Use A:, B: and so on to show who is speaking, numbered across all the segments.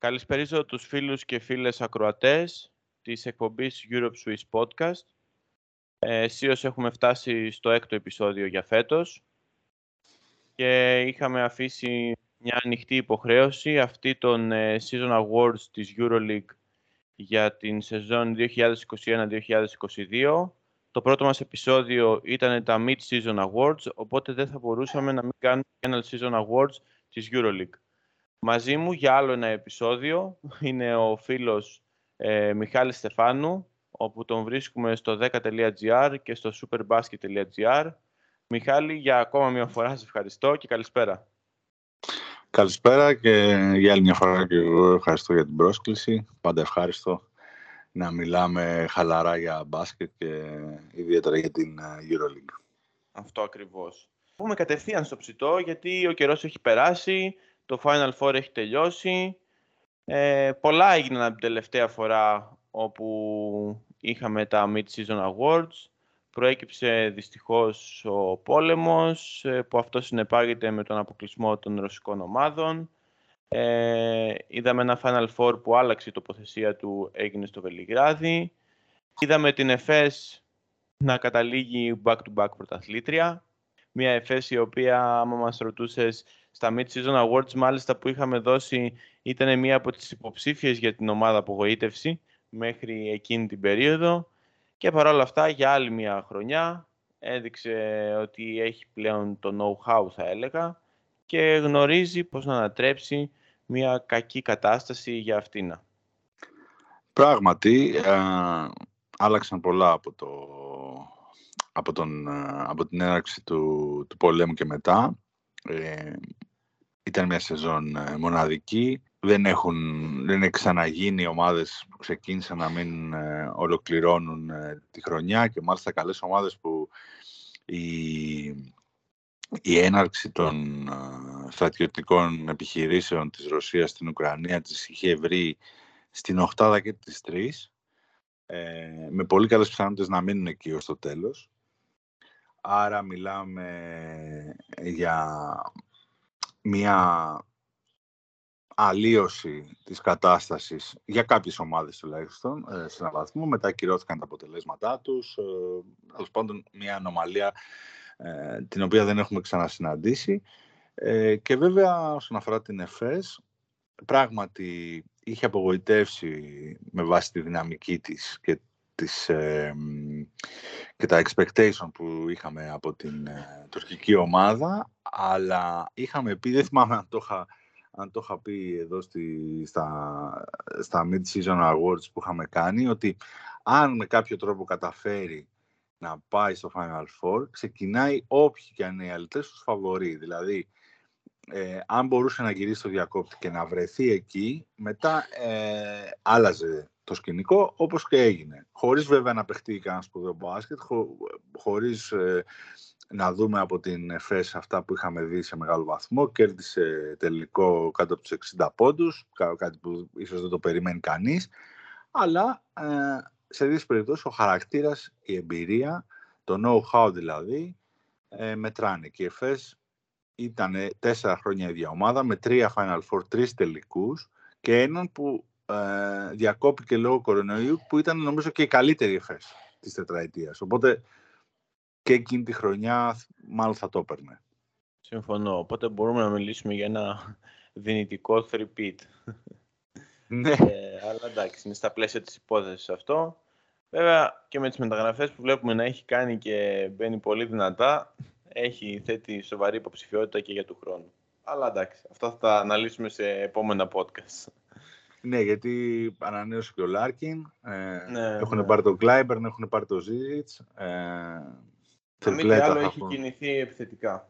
A: Καλησπέριζω τους φίλους και φίλες ακροατές της εκπομπής Europe Swiss Podcast. Ε, έχουμε φτάσει στο έκτο επεισόδιο για φέτος και είχαμε αφήσει μια ανοιχτή υποχρέωση αυτή των ε, Season Awards της EuroLeague για την σεζόν 2021-2022. Το πρώτο μας επεισόδιο ήταν τα Mid-Season Awards, οπότε δεν θα μπορούσαμε να μην κάνουμε Final Season Awards της EuroLeague. Μαζί μου για άλλο ένα επεισόδιο είναι ο φίλος ε, Μιχάλης Στεφάνου, όπου τον βρίσκουμε στο 10.gr και στο superbasket.gr. Μιχάλη, για ακόμα μια φορά σας ευχαριστώ και καλησπέρα.
B: Καλησπέρα και για άλλη μια φορά και εγώ ευχαριστώ για την πρόσκληση. Πάντα ευχάριστο να μιλάμε χαλαρά για μπάσκετ και ιδιαίτερα για την ε, EuroLeague.
A: Αυτό ακριβώς. Πούμε κατευθείαν στο ψητό γιατί ο καιρός έχει περάσει, το Final Four έχει τελειώσει. Ε, πολλά έγιναν από την τελευταία φορά όπου είχαμε τα Mid-Season Awards. Προέκυψε δυστυχώς ο πόλεμος, ε, που αυτό συνεπάγεται με τον αποκλεισμό των ρωσικών ομάδων. Ε, είδαμε ένα Final Four που άλλαξε η τοποθεσία του, έγινε στο Βελιγράδι. Είδαμε την ΕΦΕΣ να καταλήγει back-to-back πρωταθλήτρια. Μια ΕΦΕΣ η οποία, άμα μας ρωτούσες, στα Mid-Season Awards μάλιστα που είχαμε δώσει ήταν μία από τις υποψήφιες για την ομάδα απογοήτευση μέχρι εκείνη την περίοδο και παρόλα αυτά για άλλη μία χρονιά έδειξε ότι έχει πλέον το know-how θα έλεγα και γνωρίζει πώς να ανατρέψει μια κακή κατάσταση για αυτήν.
B: Πράγματι, ε, άλλαξαν πολλά από, το, από, τον, ε, από την έναρξη του, του πολέμου και μετά. Ε, ήταν μια σεζόν ε, μοναδική. Δεν έχουν, δεν είναι ξαναγίνει ομάδες που ξεκίνησαν να μην ε, ολοκληρώνουν ε, τη χρονιά και μάλιστα καλές ομάδες που η, η έναρξη των στρατιωτικών επιχειρήσεων της Ρωσίας στην Ουκρανία τις είχε βρει στην οχτάδα και τις τρεις με πολύ καλές πιθανότητες να μείνουν εκεί ως το τέλος. Άρα μιλάμε για μια αλλίωση της κατάστασης για κάποιες ομάδες τουλάχιστον ε, σε έναν βαθμό. Μετά ακυρώθηκαν τα αποτελέσματά τους. Ε, Τέλος πάντων, μια ανομαλία ε, την οποία δεν έχουμε ξανασυναντήσει. Ε, και βέβαια, όσον αφορά την ΕΦΕΣ, πράγματι είχε απογοητεύσει με βάση τη δυναμική της και, τις, ε, και τα expectation που είχαμε από την τουρκική ομάδα αλλά είχαμε πει, δεν θυμάμαι αν το είχα, αν το είχα πει εδώ στη, στα, στα Mid-Season Awards που είχαμε κάνει, ότι αν με κάποιο τρόπο καταφέρει να πάει στο Final Four, ξεκινάει όποιοι και αν είναι οι αλητές τους φαβορεί. Δηλαδή, ε, αν μπορούσε να γυρίσει στο διακόπτη και να βρεθεί εκεί, μετά ε, άλλαζε το σκηνικό, όπως και έγινε. Χωρίς βέβαια να παιχτεί κανένας σπουδαίο μπάσκετ, χω, χωρίς ε, να δούμε από την ΕΦΕΣ αυτά που είχαμε δει σε μεγάλο βαθμό. Κέρδισε τελικό κάτω από τους 60 πόντους, κάτι που ίσως δεν το περιμένει κανείς. Αλλά ε, σε δύο περιπτώσεις ο χαρακτήρας, η εμπειρία, το know-how δηλαδή, ε, μετράνε. Και η ΕΦΕΣ ήταν τέσσερα χρόνια η ίδια ομάδα με τρία Final Four, τρεις τελικούς και έναν που ε, διακόπηκε λόγω κορονοϊού που ήταν νομίζω και η καλύτερη ΕΦΕΣ της τετραετίας. Οπότε και εκείνη τη χρονιά μάλλον θα το έπαιρνε.
A: Συμφωνώ. Οπότε μπορούμε να μιλήσουμε για ένα δυνητικό three-peat.
B: Ναι.
A: Ε, αλλά εντάξει, είναι στα πλαίσια της υπόθεσης αυτό. Βέβαια και με τις μεταγραφές που βλέπουμε να έχει κάνει και μπαίνει πολύ δυνατά, έχει θέτει σοβαρή υποψηφιότητα και για του χρόνου. Αλλά εντάξει, αυτά θα τα αναλύσουμε σε επόμενα podcast.
B: Ναι, γιατί ανανέωσε και ο Λάρκιν. Ε,
A: Ναι,
B: έχουν
A: ναι.
B: πάρει τον Κλάιμπερν, έχουν πάρει τον Ζίζιτς. Ε,
A: Αν μη τι
B: τριπλέτα
A: άλλο
B: θα
A: έχει
B: έχουν.
A: κινηθεί επιθετικά.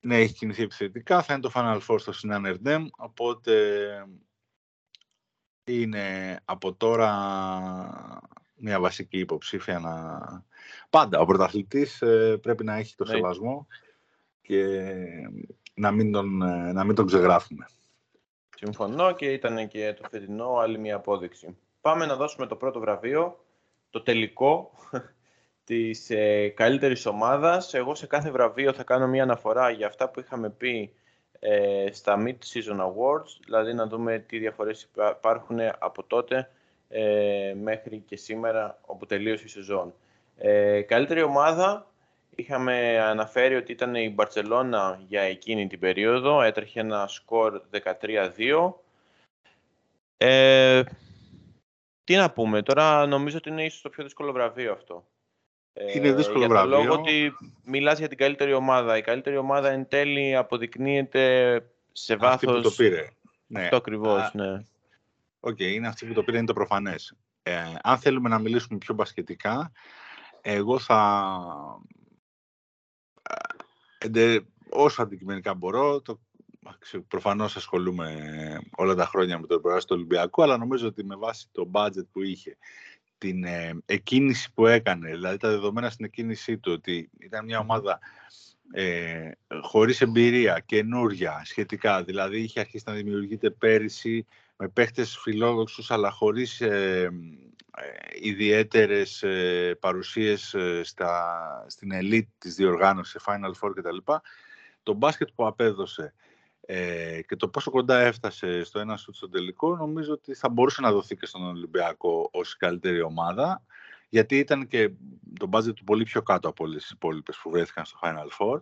B: Ναι, έχει κινηθεί επιθετικά. Θα είναι το Final Four στο Sinan Erdem, οπότε είναι από τώρα μια βασική υποψήφια να... Πάντα ο πρωταθλητής ε, πρέπει να έχει το
A: Ναι.
B: σεβασμό και να μην τον, ε, να μην τον ξεγράφουμε.
A: Συμφωνώ και ήταν και το φετινό άλλη μια απόδειξη. Πάμε να δώσουμε το πρώτο βραβείο, το τελικό της ε, καλύτερης ομάδας. Εγώ σε κάθε βραβείο θα κάνω μια αναφορά για αυτά που είχαμε πει ε, στα Mid-Season Awards, δηλαδή να δούμε τι διαφορές υπάρχουν από τότε ε, μέχρι και σήμερα όπου τελείωσε η σεζόν. Ε, καλύτερη ομάδα είχαμε αναφέρει ότι ήταν η Μπαρτσελώνα για εκείνη την περίοδο, έτρεχε ένα σκορ 13-2. Ε, τι να πούμε, τώρα νομίζω ότι είναι ίσως το πιο δύσκολο βραβείο αυτό.
B: Είναι δύσκολο για βραβείο.
A: λόγο ότι μιλάς για την καλύτερη ομάδα. Η καλύτερη ομάδα εν τέλει αποδεικνύεται σε βάθος... Αυτή
B: που το πήρε. Ναι.
A: Αυτό ακριβώς, ναι.
B: OK, okay, είναι αυτή που το πήρε, είναι το προφανές. Ε, αν θέλουμε να μιλήσουμε πιο μπασκετικά, εγώ θα... Ε, όσο αντικειμενικά μπορώ, το, προφανώς ασχολούμαι όλα τα χρόνια με το πρόγραμμα του Ολυμπιακού, αλλά νομίζω ότι με βάση το budget που είχε την ε, εκκίνηση που έκανε, δηλαδή τα δεδομένα στην εκκίνησή του, ότι ήταν μια ομάδα ε, χωρίς εμπειρία, καινούρια σχετικά, δηλαδή είχε αρχίσει να δημιουργείται πέρυσι με παίχτες φιλόδοξους, αλλά χωρίς ε, ε ιδιαίτερες ε, παρουσίες στα, στην ελίτ της διοργάνωσης, Final Four κτλ. Το μπάσκετ που απέδωσε ε, και το πόσο κοντά έφτασε στο ένα σουτ στο τελικό, νομίζω ότι θα μπορούσε να δοθεί και στον Ολυμπιακό ως καλύτερη ομάδα, γιατί ήταν και το μπάτζετ του πολύ πιο κάτω από όλες τις υπόλοιπες που βρέθηκαν στο Final Four.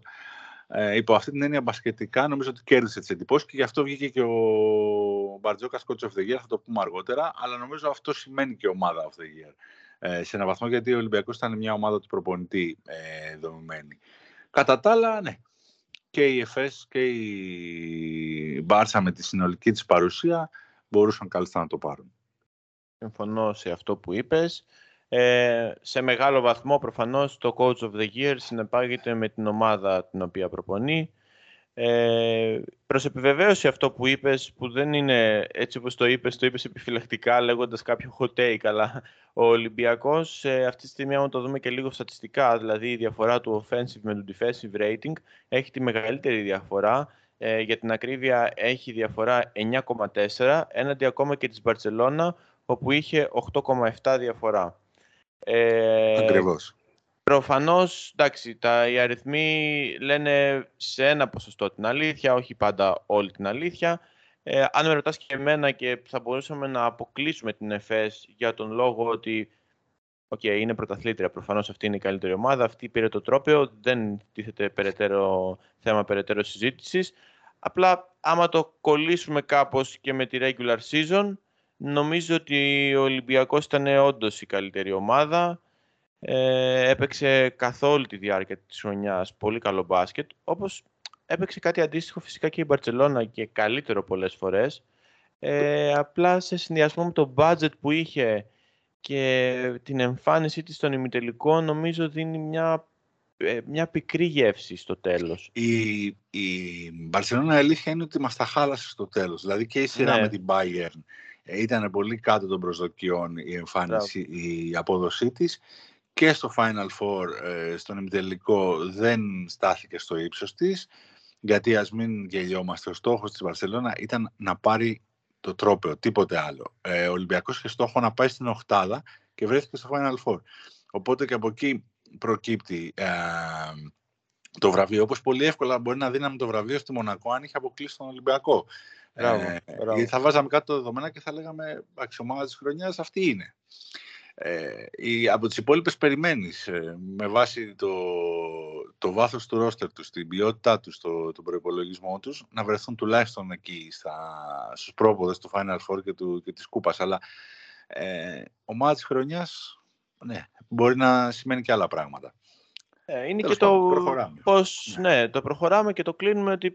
B: Ε, υπό αυτή την έννοια μπασκετικά νομίζω ότι κέρδισε τις εντυπώσεις και γι' αυτό βγήκε και ο Μπαρτζόκας Coach of the Year, θα το πούμε αργότερα, αλλά νομίζω αυτό σημαίνει και ομάδα of the Year. Ε, σε ένα βαθμό γιατί ο Ολυμπιακός ήταν μια ομάδα του προπονητή ε, δομημένη. Κατά τα άλλα, ναι, και η ΕΦΕΣ και η Μπάρσα με τη συνολική της παρουσία μπορούσαν κάλλιστα να το πάρουν.
A: Συμφωνώ σε αυτό που είπες. Ε, σε μεγάλο βαθμό προφανώς το Coach of the Year συνεπάγεται με την ομάδα την οποία προπονεί. Ε, προς επιβεβαίωση αυτό που είπες, που δεν είναι έτσι όπως το είπες, το είπες επιφυλακτικά λέγοντας κάποιο hot take, αλλά ο Ολυμπιακός ε, αυτή τη στιγμή, αν το δούμε και λίγο στατιστικά, δηλαδή η διαφορά του offensive με το defensive rating, έχει τη μεγαλύτερη διαφορά. Ε, για την ακρίβεια έχει διαφορά 9,4, έναντι ακόμα και της Μπαρτσελώνα, όπου είχε 8,7 διαφορά.
B: Ε, Ακριβώς.
A: Προφανώς, εντάξει, τα, οι αριθμοί λένε σε ένα ποσοστό την αλήθεια, όχι πάντα όλη την αλήθεια. Ε, αν με ρωτάς και εμένα και θα μπορούσαμε να αποκλείσουμε την ΕΦΕΣ για τον λόγο ότι OK, okay, είναι πρωταθλήτρια. Προφανώς αυτή είναι η καλύτερη ομάδα. Αυτή πήρε το τρόπαιο. Δεν τίθεται περαιτέρω, θέμα περαιτέρω συζήτησης. Απλά, άμα το κολλήσουμε κάπως και με τη regular season, νομίζω ότι ο Ολυμπιακός ήταν όντως η καλύτερη ομάδα. Ε, έπαιξε καθ' όλη τη διάρκεια της χρονιάς πολύ καλό μπάσκετ, όπως έπαιξε κάτι αντίστοιχο φυσικά και η Μπαρτσελώνα και καλύτερο πολλές φορές. Ε, απλά σε συνδυασμό με το budget που είχε και την εμφάνισή της στον ημιτελικό νομίζω δίνει μια, ε, μια πικρή γεύση στο τέλος.
B: Η, η Μπαρτσελώνα αλήθεια είναι ότι μας τα χάλασε στο τέλος. Δηλαδή και η σειρά ναι. με την Bayern ε, ήταν πολύ κάτω των προσδοκιών η εμφάνιση, η απόδοσή της και στο Final Four, ε, στον ημιτελικό, δεν στάθηκε στο ύψος της, γιατί ας μην γελιόμαστε, ο στόχος της Βαρσελόνα ήταν να πάρει το τρόπεο, τίποτε άλλο. Ε, ο Ολυμπιακός είχε στόχο να πάει στην οχτάδα και βρέθηκε στο Final Four. Οπότε και από εκεί προκύπτει ε, το βραβείο. Όπως πολύ εύκολα μπορεί να δίναμε το βραβείο στη Μονακό αν είχε αποκλείσει τον Ολυμπιακό. Ε, Γιατί θα βάζαμε κάτω δεδομένα και θα λέγαμε αξιομάδα της χρονιάς αυτή είναι ε, από τις υπόλοιπες περιμένεις ε, με βάση το, το βάθος του ρόστερ τους, την ποιότητά τους, το, τον προϋπολογισμό τους να βρεθούν τουλάχιστον εκεί στα, στους πρόποδες του Final Four και, του, και της Κούπας αλλά ε, ομάδας της χρονιάς ναι, μπορεί να σημαίνει και άλλα πράγματα.
A: Ε, είναι και το προχωράμε. πώς ναι. ναι. το προχωράμε και το κλείνουμε ότι ε,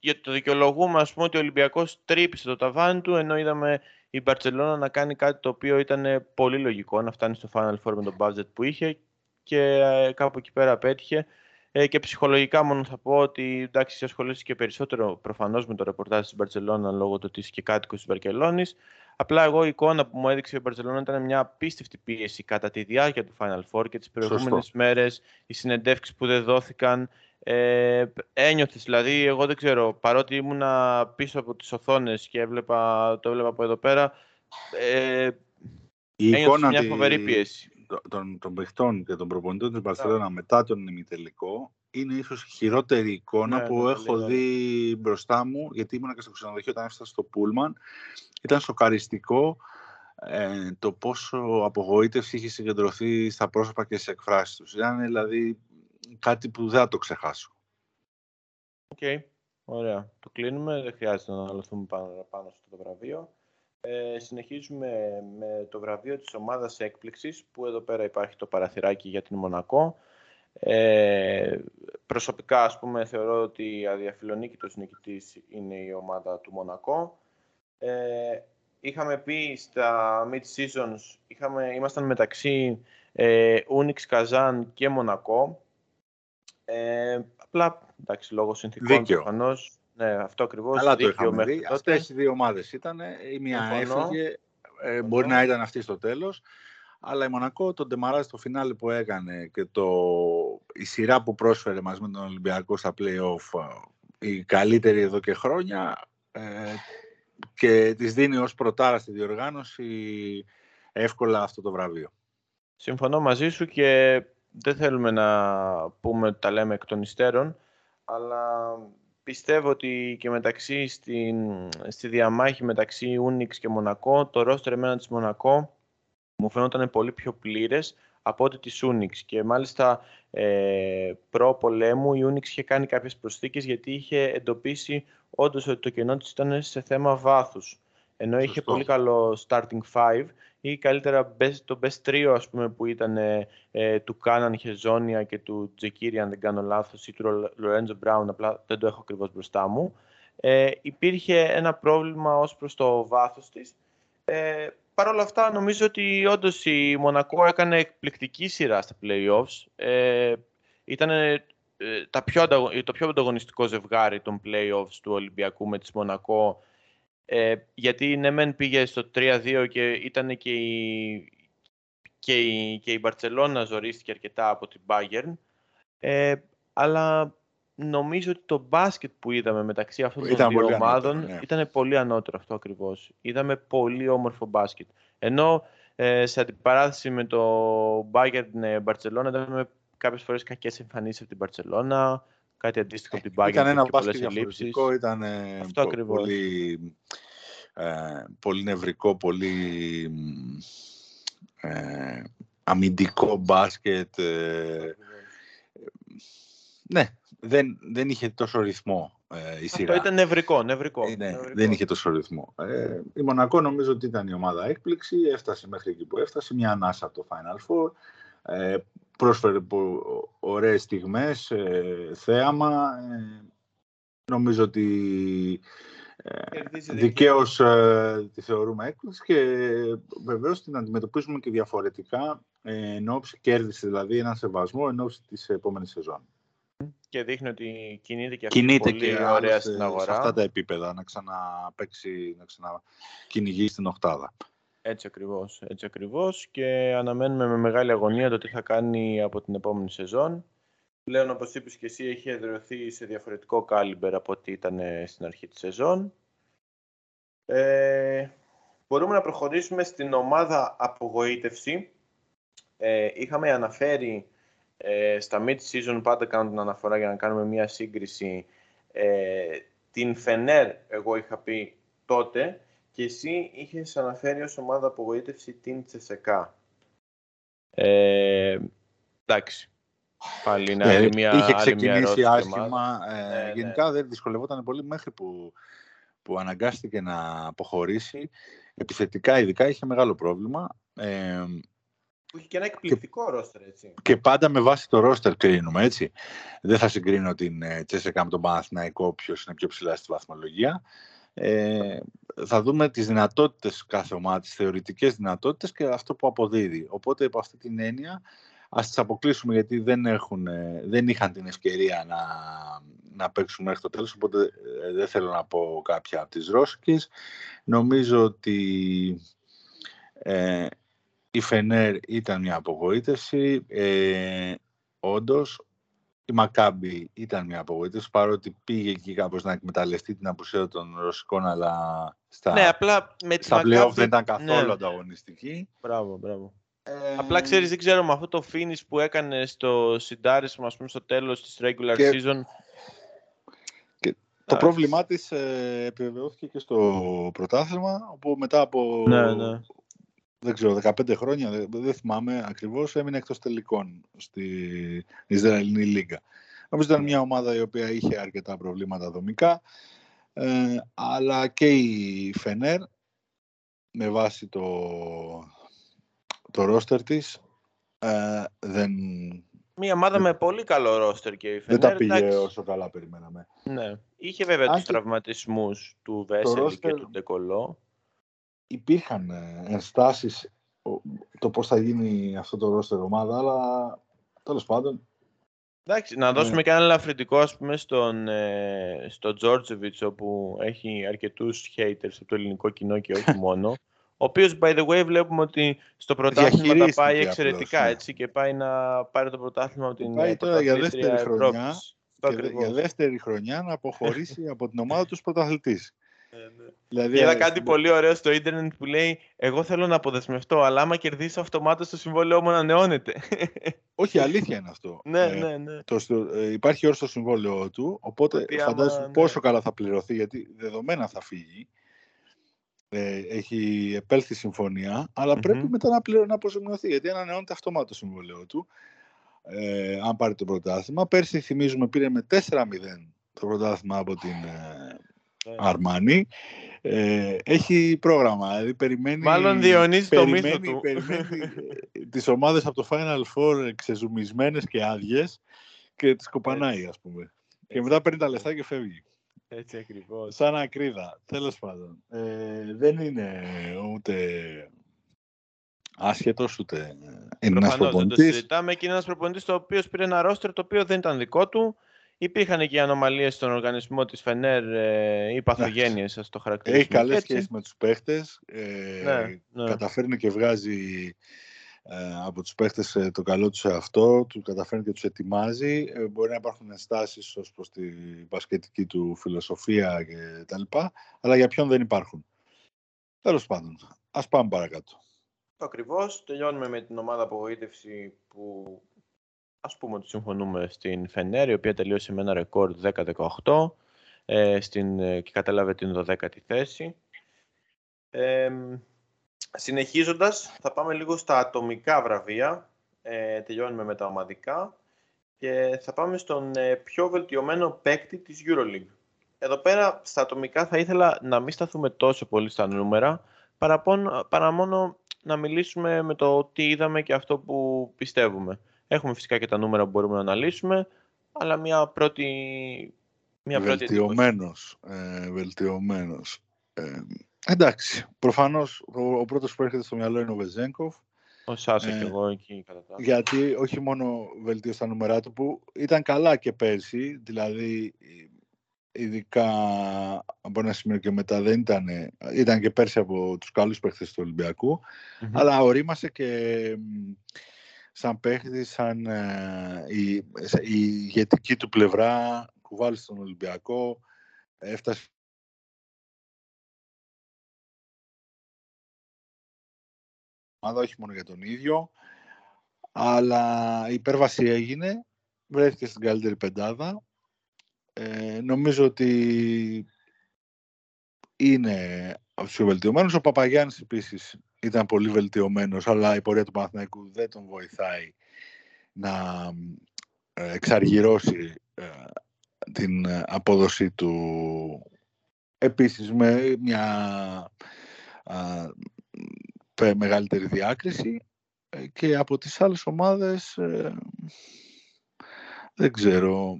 A: για το δικαιολογούμε ας πούμε ότι ο Ολυμπιακός τρύπησε το ταβάνι του ενώ είδαμε η Μπαρτσελώνα να κάνει κάτι το οποίο ήταν πολύ λογικό, να φτάνει στο Final Four με τον budget που είχε και ε, κάπου εκεί πέρα πέτυχε. Ε, και ψυχολογικά μόνο θα πω ότι εντάξει, ασχολείσαι και περισσότερο προφανώς με το ρεπορτάζ της Μπαρτσελώνα λόγω του ότι είσαι και κάτοικος της Βαρκελόνης. Απλά εγώ η εικόνα που μου έδειξε η Μπαρτσελώνα ήταν μια απίστευτη πίεση κατά τη διάρκεια του Final Four και τις προηγούμενες μέρες, οι συνεντεύξεις που δεν δόθηκαν, ε, ένιωθες, δηλαδή, εγώ δεν ξέρω, παρότι ήμουνα πίσω από τις οθόνες και έβλεπα, το έβλεπα από εδώ πέρα, ε,
B: η εικόνα
A: μια φοβερή πίεση.
B: Των, των παιχτών και των προπονητών της Μπαρσελόνα μετά τον ημιτελικό είναι ίσως η χειρότερη εικόνα
A: Ναι,
B: που
A: ναι,
B: έχω
A: πολύ
B: δει μπροστά μου, γιατί ήμουν και στο ξενοδοχείο όταν έφτασα στο Πούλμαν. Ήταν σοκαριστικό ε, το πόσο απογοήτευση είχε συγκεντρωθεί στα πρόσωπα και στις εκφράσεις τους. Ήταν δηλαδή κάτι που δεν θα το ξεχάσω.
A: Οκ, ωραία. Το κλείνουμε, δεν χρειάζεται να αναλωθούμε πάνω, πάνω στο το βραβείο. Ε, συνεχίζουμε με το βραβείο της ομάδας έκπληξης, που εδώ πέρα υπάρχει το παραθυράκι για την Μονακό. Ε, προσωπικά, ας πούμε, θεωρώ ότι αδιαφιλονίκητος νικητής είναι η ομάδα του Μονακό. Ε, είχαμε πει στα mid-seasons, είχαμε, ήμασταν μεταξύ ε, Unix Καζάν και Μονακό. Ε, απλά, εντάξει, λόγω συνθήκων
B: Δίκαιο.
A: προφανώς. Ναι, αυτό ακριβώς.
B: Αλλά το
A: δίκαιο
B: είχαμε
A: μέχρι
B: δει.
A: τότε.
B: Αυτές οι δύο ομάδες ήταν. Η μία
A: Συμφωνώ.
B: έφυγε. Ε, μπορεί να ήταν αυτή στο τέλος. Αλλά η Μονακό, τον Ντεμαράζ στο φινάλε που έκανε και το, η σειρά που πρόσφερε μαζί με τον Ολυμπιακό στα play-off, ε, η καλύτερη εδώ και χρόνια, ε, και της δίνει ως πρωτάρα στη διοργάνωση εύκολα αυτό το βραβείο.
A: Συμφωνώ μαζί σου και δεν θέλουμε να πούμε ότι τα λέμε εκ των υστέρων, αλλά πιστεύω ότι και μεταξύ στην, στη διαμάχη μεταξύ Unix και Μονακό, το ρόστερ εμένα της Μονακό μου φαινόταν πολύ πιο πλήρες από ότι της Unix και μάλιστα ε, προ πολέμου η Unix είχε κάνει κάποιες προσθήκες γιατί είχε εντοπίσει όντως ότι το κενό της ήταν σε θέμα βάθους. Ενώ είχε
B: Σωστό.
A: πολύ καλό starting five ή καλύτερα best, το best trio ας πούμε που ήταν ε, ε, του Κάναν Χεζόνια και του Τζεκίρι αν δεν κάνω λάθος ή του Λορέντζο Μπράουν απλά δεν το έχω ακριβώς μπροστά μου. Ε, υπήρχε ένα πρόβλημα ως προς το βάθος της. Ε, Παρ' όλα αυτά νομίζω ότι όντως η Μονακό έκανε εκπληκτική σειρά στα playoffs. Ε, ήταν ε, τα πιο, ανταγω- το πιο ανταγωνιστικό ζευγάρι των playoffs του Ολυμπιακού με τη Μονακό ε, γιατί ναι μεν πήγε στο 3-2 και ήταν και η, και η, και η Μπαρτσελώνα ζορίστηκε αρκετά από την Bayern ε, αλλά νομίζω ότι το μπάσκετ που είδαμε μεταξύ αυτών των
B: Ήταν
A: δύο
B: πολύ
A: ομάδων
B: ανώτερο, ναι.
A: ήταν πολύ ανώτερο αυτό ακριβώς. Είδαμε πολύ όμορφο μπάσκετ. Ενώ ε, σε αντιπαράθεση με το Bayern ε, Barcelona είδαμε κάποιες φορές κακές εμφανίσεις από την Barcelona, κάτι αντίστοιχο από την Bayern
B: ήταν
A: που
B: ένα
A: είχε πολλές
B: μπάσκετ
A: ελλείψεις.
B: διαφορετικό, ήταν ε,
A: Αυτό
B: πο-
A: ακριβώς.
B: πολύ, ε, πολύ νευρικό, πολύ ε, αμυντικό μπάσκετ. ε, ναι, δεν, δεν είχε τόσο ρυθμό ε, η σειρά.
A: Αυτό ήταν νευρικό, νευρικό.
B: Ε, ναι,
A: νευρικό.
B: δεν είχε τόσο ρυθμό. Ε, η Μονακό νομίζω ότι ήταν η ομάδα έκπληξη, έφτασε μέχρι εκεί που έφτασε, μια ανάσα από το Final Four. Ε, πρόσφερε πο- ωραίες στιγμές, ε, θέαμα. Ε, νομίζω ότι ε,
A: Κερδίζει
B: δικαίως ε, τη θεωρούμε έκπληξη και βεβαίως την αντιμετωπίζουμε και διαφορετικά ε, εν ώψη κέρδισε δηλαδή έναν σεβασμό εν ώψη της επόμενης σεζόν.
A: Και δείχνει ότι κινείται και αυτή
B: Κινείται
A: πολύ
B: και
A: ωραία
B: άλλωστε
A: στην
B: σε
A: αγορά.
B: αυτά τα επίπεδα να ξαναπαίξει, να ξανακυνηγήσει την οκτάδα.
A: Έτσι ακριβώς, έτσι ακριβώς και αναμένουμε με μεγάλη αγωνία το τι θα κάνει από την επόμενη σεζόν. Πλέον, όπως είπες και εσύ, έχει εδραιωθεί σε διαφορετικό caliber από ό,τι ήταν ε, στην αρχή της σεζόν. Ε, μπορούμε να προχωρήσουμε στην ομάδα απογοήτευση. Ε, είχαμε αναφέρει ε, στα mid-season, πάντα κάνω την αναφορά για να κάνουμε μια σύγκριση, ε, την Φενέρ, εγώ είχα πει τότε, και εσύ είχες αναφέρει ως ομάδα απογοήτευση την Τσεσεκά. Ε, εντάξει. Πάλι είναι άλλη μια,
B: Ε, είχε
A: άλλη μια
B: ξεκινήσει
A: ερώτηση
B: άσχημα.
A: ομάδα.
B: Ε,
A: Ναι, ναι.
B: γενικά δεν δυσκολευόταν πολύ μέχρι που, που αναγκάστηκε να αποχωρήσει. Επιθετικά ειδικά είχε μεγάλο πρόβλημα. Ε,
A: Που είχε και ένα εκπληκτικό ρόστερ, έτσι.
B: και πάντα με βάση το ρόστερ κρίνουμε, έτσι. Δεν θα συγκρίνω την ε, Τσέσεκα με τον Παναθηναϊκό ποιος είναι πιο ψηλά στη βαθμολογία. Ε, θα δούμε τις δυνατότητες κάθε ομάδας, τις θεωρητικές δυνατότητες και αυτό που αποδίδει. Οπότε, από αυτή την έννοια, ας τις αποκλείσουμε γιατί δεν, έχουν, ε, δεν είχαν την ευκαιρία να, να παίξουν μέχρι το τέλος, οπότε ε, δεν θέλω να πω κάποια από τις Ρώσικες. Νομίζω ότι ε, η Φενέρ ήταν μια απογοήτευση. Ε, όντως, η Μακάμπη ήταν μια απογοήτευση, παρότι πήγε εκεί κάπως να εκμεταλλευτεί την απουσία των Ρωσικών, αλλά στα,
A: Ναι, απλά με τη
B: στα
A: Μακάμπη-
B: play-off δεν ήταν καθόλου
A: Ναι.
B: ανταγωνιστική.
A: Μπράβο, μπράβο. Ε, Απλά ξέρεις, δεν ξέρω, με αυτό το finish που έκανε στο συντάρισμα, ας πούμε, στο τέλος της regular και... season.
B: Και το πρόβλημά της ε, επιβεβαιώθηκε και στο πρωτάθλημα, όπου μετά από
A: ναι, ναι.
B: Δεν ξέρω, 15 χρόνια, δεν, δεν θυμάμαι ακριβώς, έμεινε εκτός τελικών στη Ισραηλινή Λίγκα. Νομίζω ήταν μια ομάδα η οποία είχε αρκετά προβλήματα δομικά, ε, αλλά και η Φενέρ, με βάση το, το ρόστερ της, ε, δεν...
A: Μια ομάδα με πολύ καλό ρόστερ και η
B: Φενέρ. Δεν τα πήγε όσο καλά περιμέναμε.
A: Ναι. Είχε βέβαια τους τραυματισμούς του Βέσελ και του Ντεκολό.
B: Υπήρχαν ε, ενστάσεις το πώς θα γίνει αυτό το ρόστερ ομάδα, αλλά τέλος πάντων
A: Εντάξει, να δώσουμε ναι. και ένα ελαφρυντικό ας πούμε στον, ε, στο Τζόρτζεβιτς όπου έχει αρκετούς haters από το ελληνικό κοινό και όχι μόνο. Ο οποίος, by the way, βλέπουμε ότι στο πρωτάθλημα τα πάει εξαιρετικά ναι. έτσι, και πάει να πάρει το πρωτάθλημα από την
B: Πάει τώρα για δεύτερη χρονιά, και για δεύτερη χρονιά να αποχωρήσει από την ομάδα του πρωταθλητής.
A: Ναι, ναι. Δηλαδή, Είδα κάτι πολύ ωραίο στο ίντερνετ που λέει Εγώ θέλω να αποδεσμευτώ, αλλά άμα κερδίσω αυτομάτως το συμβόλαιό μου ανανεώνεται.
B: Όχι, αλήθεια είναι αυτό.
A: ναι, ε, ναι, ναι.
B: Το, ε, υπάρχει όρο στο συμβόλαιό του, οπότε φαντάζομαι ναι. πόσο καλά θα πληρωθεί, γιατί δεδομένα θα φύγει. Ε, έχει επέλθει συμφωνία, πρέπει μετά να, πληρω, να αποζημιωθεί, γιατί ανανεώνεται αυτομάτως το συμβόλαιό του. Ε, αν πάρει το πρωτάθλημα. Πέρσι, θυμίζουμε, πήρε με 4-0 το πρωτάθλημα από την ε, Αρμάνι. Ε, έχει πρόγραμμα, δηλαδή περιμένει...
A: Μάλλον διονύζει το μύθο του.
B: Περιμένει ε, τις ομάδες από το Final Four ξεζουμισμένες και άδειες και τις κοπανάει, ας πούμε. Και μετά παίρνει τα λεφτά και φεύγει.
A: Έτσι ακριβώς.
B: Σαν ακρίδα, τέλος πάντων. Ε, δεν είναι ούτε άσχετος, ούτε είναι ένας προπονητή. Δεν το
A: συζητάμε και είναι ένας προπονητής ο οποίος πήρε ένα ρόστερ το οποίο δεν ήταν δικό του. Υπήρχαν και ανομαλίες στον οργανισμό της Φενέρ ε, ή παθογένειες, ας το χαρακτηρίσουμε
B: Έχει καλές σχέσεις με τους παίχτες, ε, ναι, ναι. καταφέρνει και βγάζει ε, από τους παίχτες ε, το καλό του σε αυτό, του καταφέρνει και τους ετοιμάζει. Ε, μπορεί να υπάρχουν ενστάσεις ως προς τη μπασκετική του φιλοσοφία και τα λοιπά, αλλά για ποιον δεν υπάρχουν. Τέλος πάντων, ας πάμε παρακάτω.
A: Ακριβώς, τελειώνουμε με την ομάδα απογοήτευση που ας πούμε ότι συμφωνούμε στην Φενέρ, η οποία τελείωσε με ένα ρεκόρ 10-18 ε, στην, ε, και κατέλαβε την 12η θέση. Ε, συνεχίζοντας, θα πάμε λίγο στα ατομικά βραβεία. Ε, τελειώνουμε με τα ομαδικά και θα πάμε στον ε, πιο βελτιωμένο παίκτη της EuroLeague. Εδώ πέρα, στα ατομικά, θα ήθελα να μην σταθούμε τόσο πολύ στα νούμερα, παρά μόνο να μιλήσουμε με το τι είδαμε και αυτό που πιστεύουμε. Έχουμε φυσικά και τα νούμερα που μπορούμε να αναλύσουμε, αλλά μια πρώτη...
B: Μια βελτιωμένος. ε, βελτιωμένος. Ε, εντάξει, προφανώς ο, ο πρώτος που έρχεται στο μυαλό είναι ο Βεζέγκοφ.
A: Ο Σάσα ε, και εγώ εκεί κατά τα
B: Γιατί όχι μόνο βελτίωσε τα νούμερα του που ήταν καλά και πέρσι, δηλαδή ειδικά από ένα σημείο και μετά δεν ήταν, ήταν και πέρσι από τους καλούς παίχτες του Ολυμπιακού, mm-hmm. αλλά ορίμασε και σαν παίχτη, σαν ε, η, η ηγετική του πλευρά, κουβάλει στον Ολυμπιακό, έφτασε ομάδα, όχι μόνο για τον ίδιο, αλλά η υπέρβαση έγινε, βρέθηκε στην καλύτερη πεντάδα. Ε, νομίζω ότι είναι από Ο Παπαγιάννης επίσης ήταν πολύ βελτιωμένος, αλλά η πορεία του Παναθηναϊκού δεν τον βοηθάει να ε, εξαργυρώσει ε, την απόδοση του. Επίσης με μια μεγαλύτερη διάκριση ε, και από τις άλλες ομάδες δεν ξέρω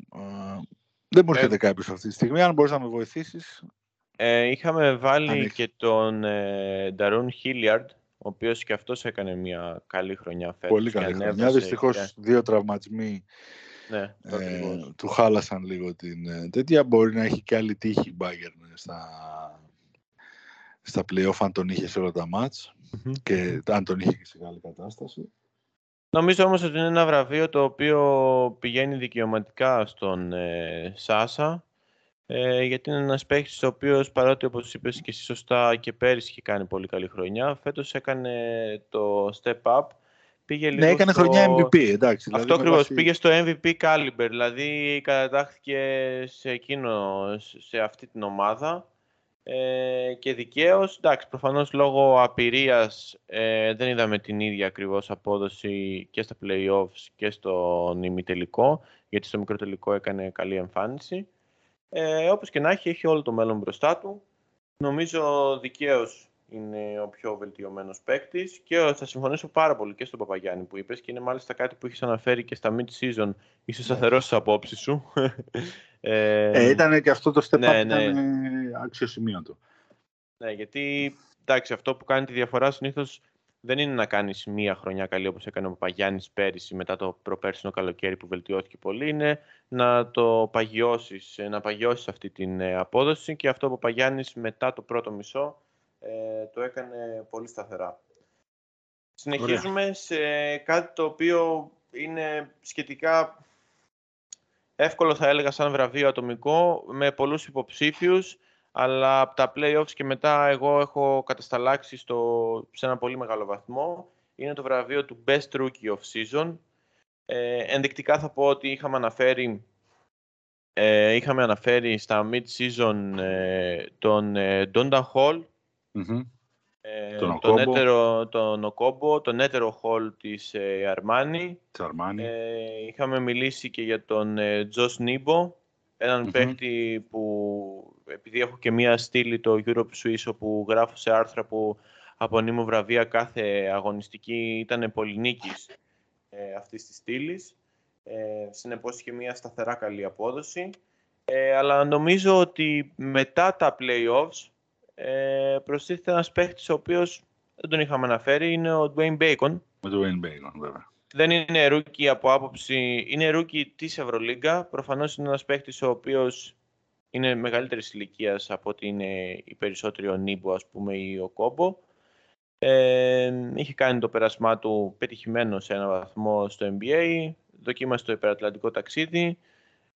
B: δεν μου έρχεται κάποιος αυτή τη στιγμή. Αν μπορείς να με βοηθήσεις
A: ε, είχαμε βάλει και τον ε, Νταρούν Χίλιαρντ, ο οποίος και αυτός έκανε μια καλή χρονιά φέτος.
B: Πολύ καλή χρονιά. Δυστυχώς δύο τραυματισμοί
A: ναι,
B: ε, του χάλασαν λίγο την ε, τέτοια. Μπορεί να έχει και άλλη τύχη η Bayern στα, στα play αν τον είχε σε όλα τα μάτς και αν τον είχε και σε καλή κατάσταση.
A: Νομίζω όμως ότι είναι ένα βραβείο το οποίο πηγαίνει δικαιωματικά στον ε, Σάσα ε, γιατί είναι ένας παίχτης ο οποίος παρότι όπως είπες και εσύ σωστά και πέρυσι είχε κάνει πολύ καλή χρονιά, φέτος έκανε το step up Πήγε
B: ναι, έκανε στο... χρονιά MVP, εντάξει.
A: Αυτό δηλαδή ακριβώς. Πήγε στο MVP caliber, δηλαδή κατατάχθηκε σε εκείνο, σε αυτή την ομάδα. Ε, και δικαίως, εντάξει, προφανώς λόγω απειρίας ε, δεν είδαμε την ίδια ακριβώς απόδοση και στα playoffs και στο ημιτελικό, γιατί στο μικρό τελικό έκανε καλή εμφάνιση. Ε, όπως και να έχει, έχει όλο το μέλλον μπροστά του. Νομίζω δικαίως είναι ο πιο βελτιωμένος παίκτης και θα συμφωνήσω πάρα πολύ και στον Παπαγιάννη που είπες και είναι μάλιστα κάτι που έχεις αναφέρει και στα mid-season. Είσαι σταθερός στις απόψεις σου.
B: ε, ε, ήταν και αυτό το step ναι, up ναι. ήταν αξιοσημείωτο.
A: Ναι, γιατί εντάξει, αυτό που κάνει τη διαφορά συνήθως δεν είναι να κάνεις μία χρονιά καλή όπως έκανε ο Παπαγιάννης πέρυσι μετά το προπέρσινο καλοκαίρι που βελτιώθηκε πολύ. Είναι να το παγιώσεις, να παγιώσεις αυτή την ε, απόδοση και αυτό ο Παπαγιάννης μετά το πρώτο μισό ε, το έκανε πολύ σταθερά. Συνεχίζουμε σε κάτι το οποίο είναι σχετικά εύκολο θα έλεγα σαν βραβείο ατομικό με πολλούς υποψήφιους αλλά από τα playoffs και μετά εγώ έχω κατασταλάξει στο, σε ένα πολύ μεγάλο βαθμό. Είναι το βραβείο του Best Rookie of Season. Ε, ενδεικτικά θα πω ότι είχαμε αναφέρει, ε, είχαμε αναφέρει στα mid-season ε, τον ε, Donda Hall,
B: ε,
A: τον, τον, έτερο, τον Οκόμπο, τον έτερο χολ της ε, Αρμάνι. Ε, είχαμε μιλήσει και για τον ε, Τζος Νίμπο, έναν παίκτη που επειδή έχω και μία στήλη το Europe Swiss όπου γράφω σε άρθρα που απονείμω βραβεία κάθε αγωνιστική ήταν πολυνίκης ε, αυτής της στήλης. Ε, συνεπώς είχε μία σταθερά καλή απόδοση. Ε, αλλά νομίζω ότι μετά τα playoffs ε, προστίθεται ένας παίχτης ο οποίος δεν τον είχαμε αναφέρει, είναι ο Dwayne Bacon.
B: Ο Dwayne Bacon, βέβαια.
A: Δεν είναι rookie από άποψη, είναι rookie της Ευρωλίγκα. Προφανώς είναι ένας παίχτης ο οποίος είναι μεγαλύτερης ηλικίας από ότι είναι οι περισσότεροι, ο Νέμπο, ας πούμε, ή ο Κόμπο. Ε, είχε κάνει το πέρασμά του πετυχημένο σε ένα βαθμό στο NBA, δοκίμασε το υπερατλαντικό ταξίδι,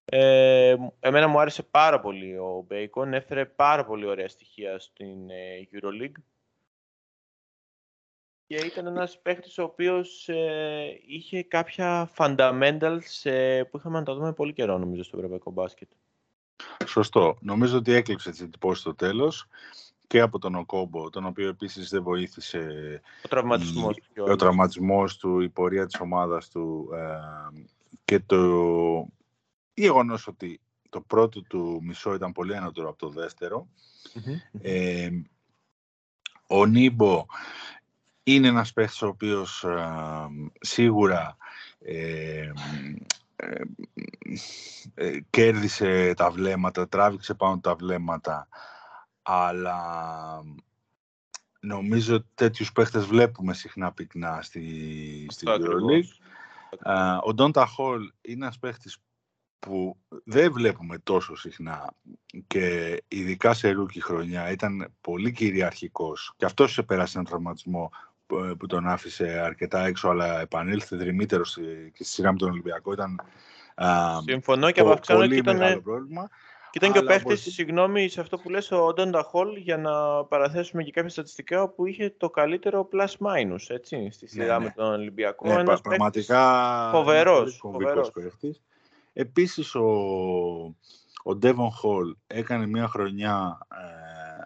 A: ε, εμένα μου άρεσε πάρα πολύ ο Bacon, έφερε πάρα πολύ ωραία στοιχεία στην ε, EuroLeague και ήταν ένας παίχτης ο οποίος ε, είχε κάποια fundamentals ε, που είχαμε να τα δούμε πολύ καιρό νομίζω στο ευρωπαϊκό μπάσκετ.
B: Σωστό. Νομίζω ότι έκλειψε τις εντυπώσεις στο τέλος και από τον Οκόμπο, τον οποίο επίσης δεν βοήθησε
A: ο τραυματισμός,
B: η, ο τραυματισμός του, η πορεία της ομάδας του και το γεγονός ότι το πρώτο του μισό ήταν πολύ ανώτερο από το δευτερο Ε, ο Νίμπο είναι ένας παίχτης ο οποίος σίγουρα ε, ε, κέρδισε τα βλέμματα, τράβηξε πάνω τα βλέμματα, αλλά νομίζω ότι τέτοιους παίχτες βλέπουμε συχνά πυκνά στη, στη EuroLeague. ο Ντόντα Χολ είναι ένας παίχτης που δεν βλέπουμε τόσο συχνά και ειδικά σε rookie χρονιά ήταν πολύ κυριαρχικός και αυτός σε πέρασε έναν τραυματισμό που τον άφησε αρκετά έξω αλλά επανήλθε δρυμύτερος και στη σειρά με τον Ολυμπιακό ήταν
A: Συμφωνώ και από πολύ ήταν... μεγάλο πρόβλημα. Και ήταν και ο παίχτης, συγγνώμη, σε αυτό που λες, ο Ντόντα Χολ, για να παραθέσουμε και κάποια στατιστικά, όπου είχε το καλύτερο plus minus, έτσι, στη σειρά ναι, με ναι. τον Ολυμπιακό.
B: Ναι, πραγματικά
A: φοβερός,
B: φοβερός. Επίσης ο, ο Devon Hall έκανε μια χρονιά ε,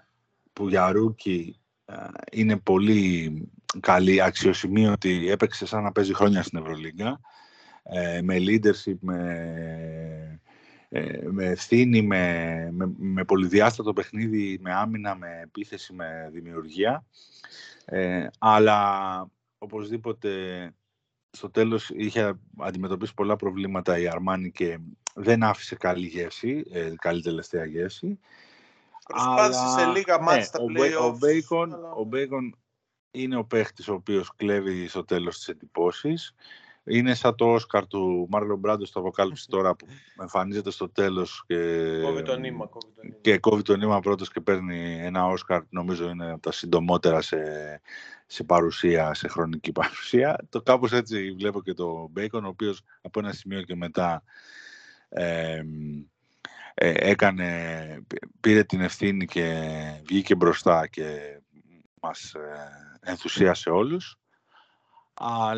B: που για rookie ε, είναι πολύ καλή, αξιοσημείωτη, έπαιξε σαν να παίζει χρόνια στην Ευρωλίγκα, ε, με leadership, με, με ευθύνη, με, με, με πολυδιάστατο παιχνίδι, με άμυνα, με επίθεση, με δημιουργία. αλλά οπωσδήποτε στο τέλος είχε αντιμετωπίσει πολλά προβλήματα η Αρμάνη και δεν άφησε καλή γεύση, ε, καλή τελευταία γεύση.
A: Προσπάθησε αλλά, σε λίγα μάτια ναι, στα
B: ο, ο, Bacon, ο Bacon είναι ο παίχτης ο οποίος κλέβει στο τέλος τις εντυπώσεις. Είναι σαν το Όσκαρ του Μάρλο Μπράντο στο αποκάλυψη τώρα που εμφανίζεται στο τέλος και
A: κόβει το νήμα, κόβει
B: το νήμα. και κόβει το νήμα πρώτος και παίρνει ένα Όσκαρ νομίζω είναι από τα συντομότερα σε, σε παρουσία, σε χρονική παρουσία. Το κάπως έτσι βλέπω και το Μπέικον ο οποίος από ένα σημείο και μετά ε, έκανε, πήρε την ευθύνη και βγήκε μπροστά και μας ε, ενθουσίασε όλους. Α,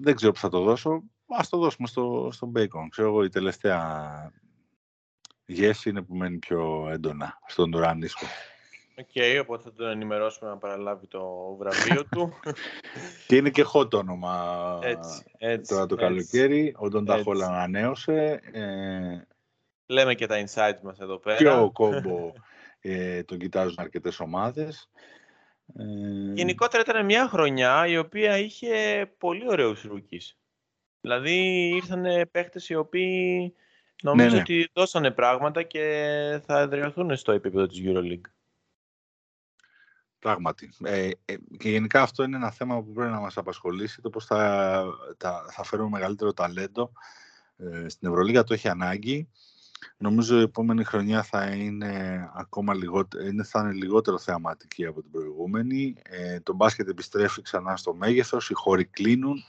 B: δεν ξέρω που θα το δώσω. Ας το δώσουμε στο, στο Bacon. Ξέρω εγώ η τελευταία γεύση είναι που μένει πιο έντονα στον Τουρανίσκο.
A: OK, okay, οπότε θα τον ενημερώσουμε να παραλάβει το βραβείο του.
B: και είναι και hot όνομα έτσι, έτσι, τώρα το έτσι, καλοκαίρι. Ο Ντόντα Χολ ανανέωσε. Ε,
A: Λέμε και τα insights μας εδώ πέρα.
B: Και ο Κόμπο ε, τον κοιτάζουν αρκετές ομάδες.
A: Ε... Γενικότερα ήταν μια χρονιά η οποία είχε πολύ ωραίους rookies. Δηλαδή ήρθαν παίχτες οι οποίοι νομίζω ναι, ναι. ότι δώσανε πράγματα και θα εδραιωθούν στο επίπεδο της EuroLeague.
B: Πράγματι. Ε, ε, και γενικά αυτό είναι ένα θέμα που πρέπει να μας απασχολήσει, το πώς θα, θα φέρουμε μεγαλύτερο ταλέντο ε, στην Ευρωλίγα, το έχει ανάγκη. Νομίζω η επόμενη χρονιά θα είναι ακόμα λιγότερο, θα είναι λιγότερο θεαματική από την προηγούμενη. Ε, το μπάσκετ επιστρέφει ξανά στο μέγεθος, οι χώροι κλείνουν,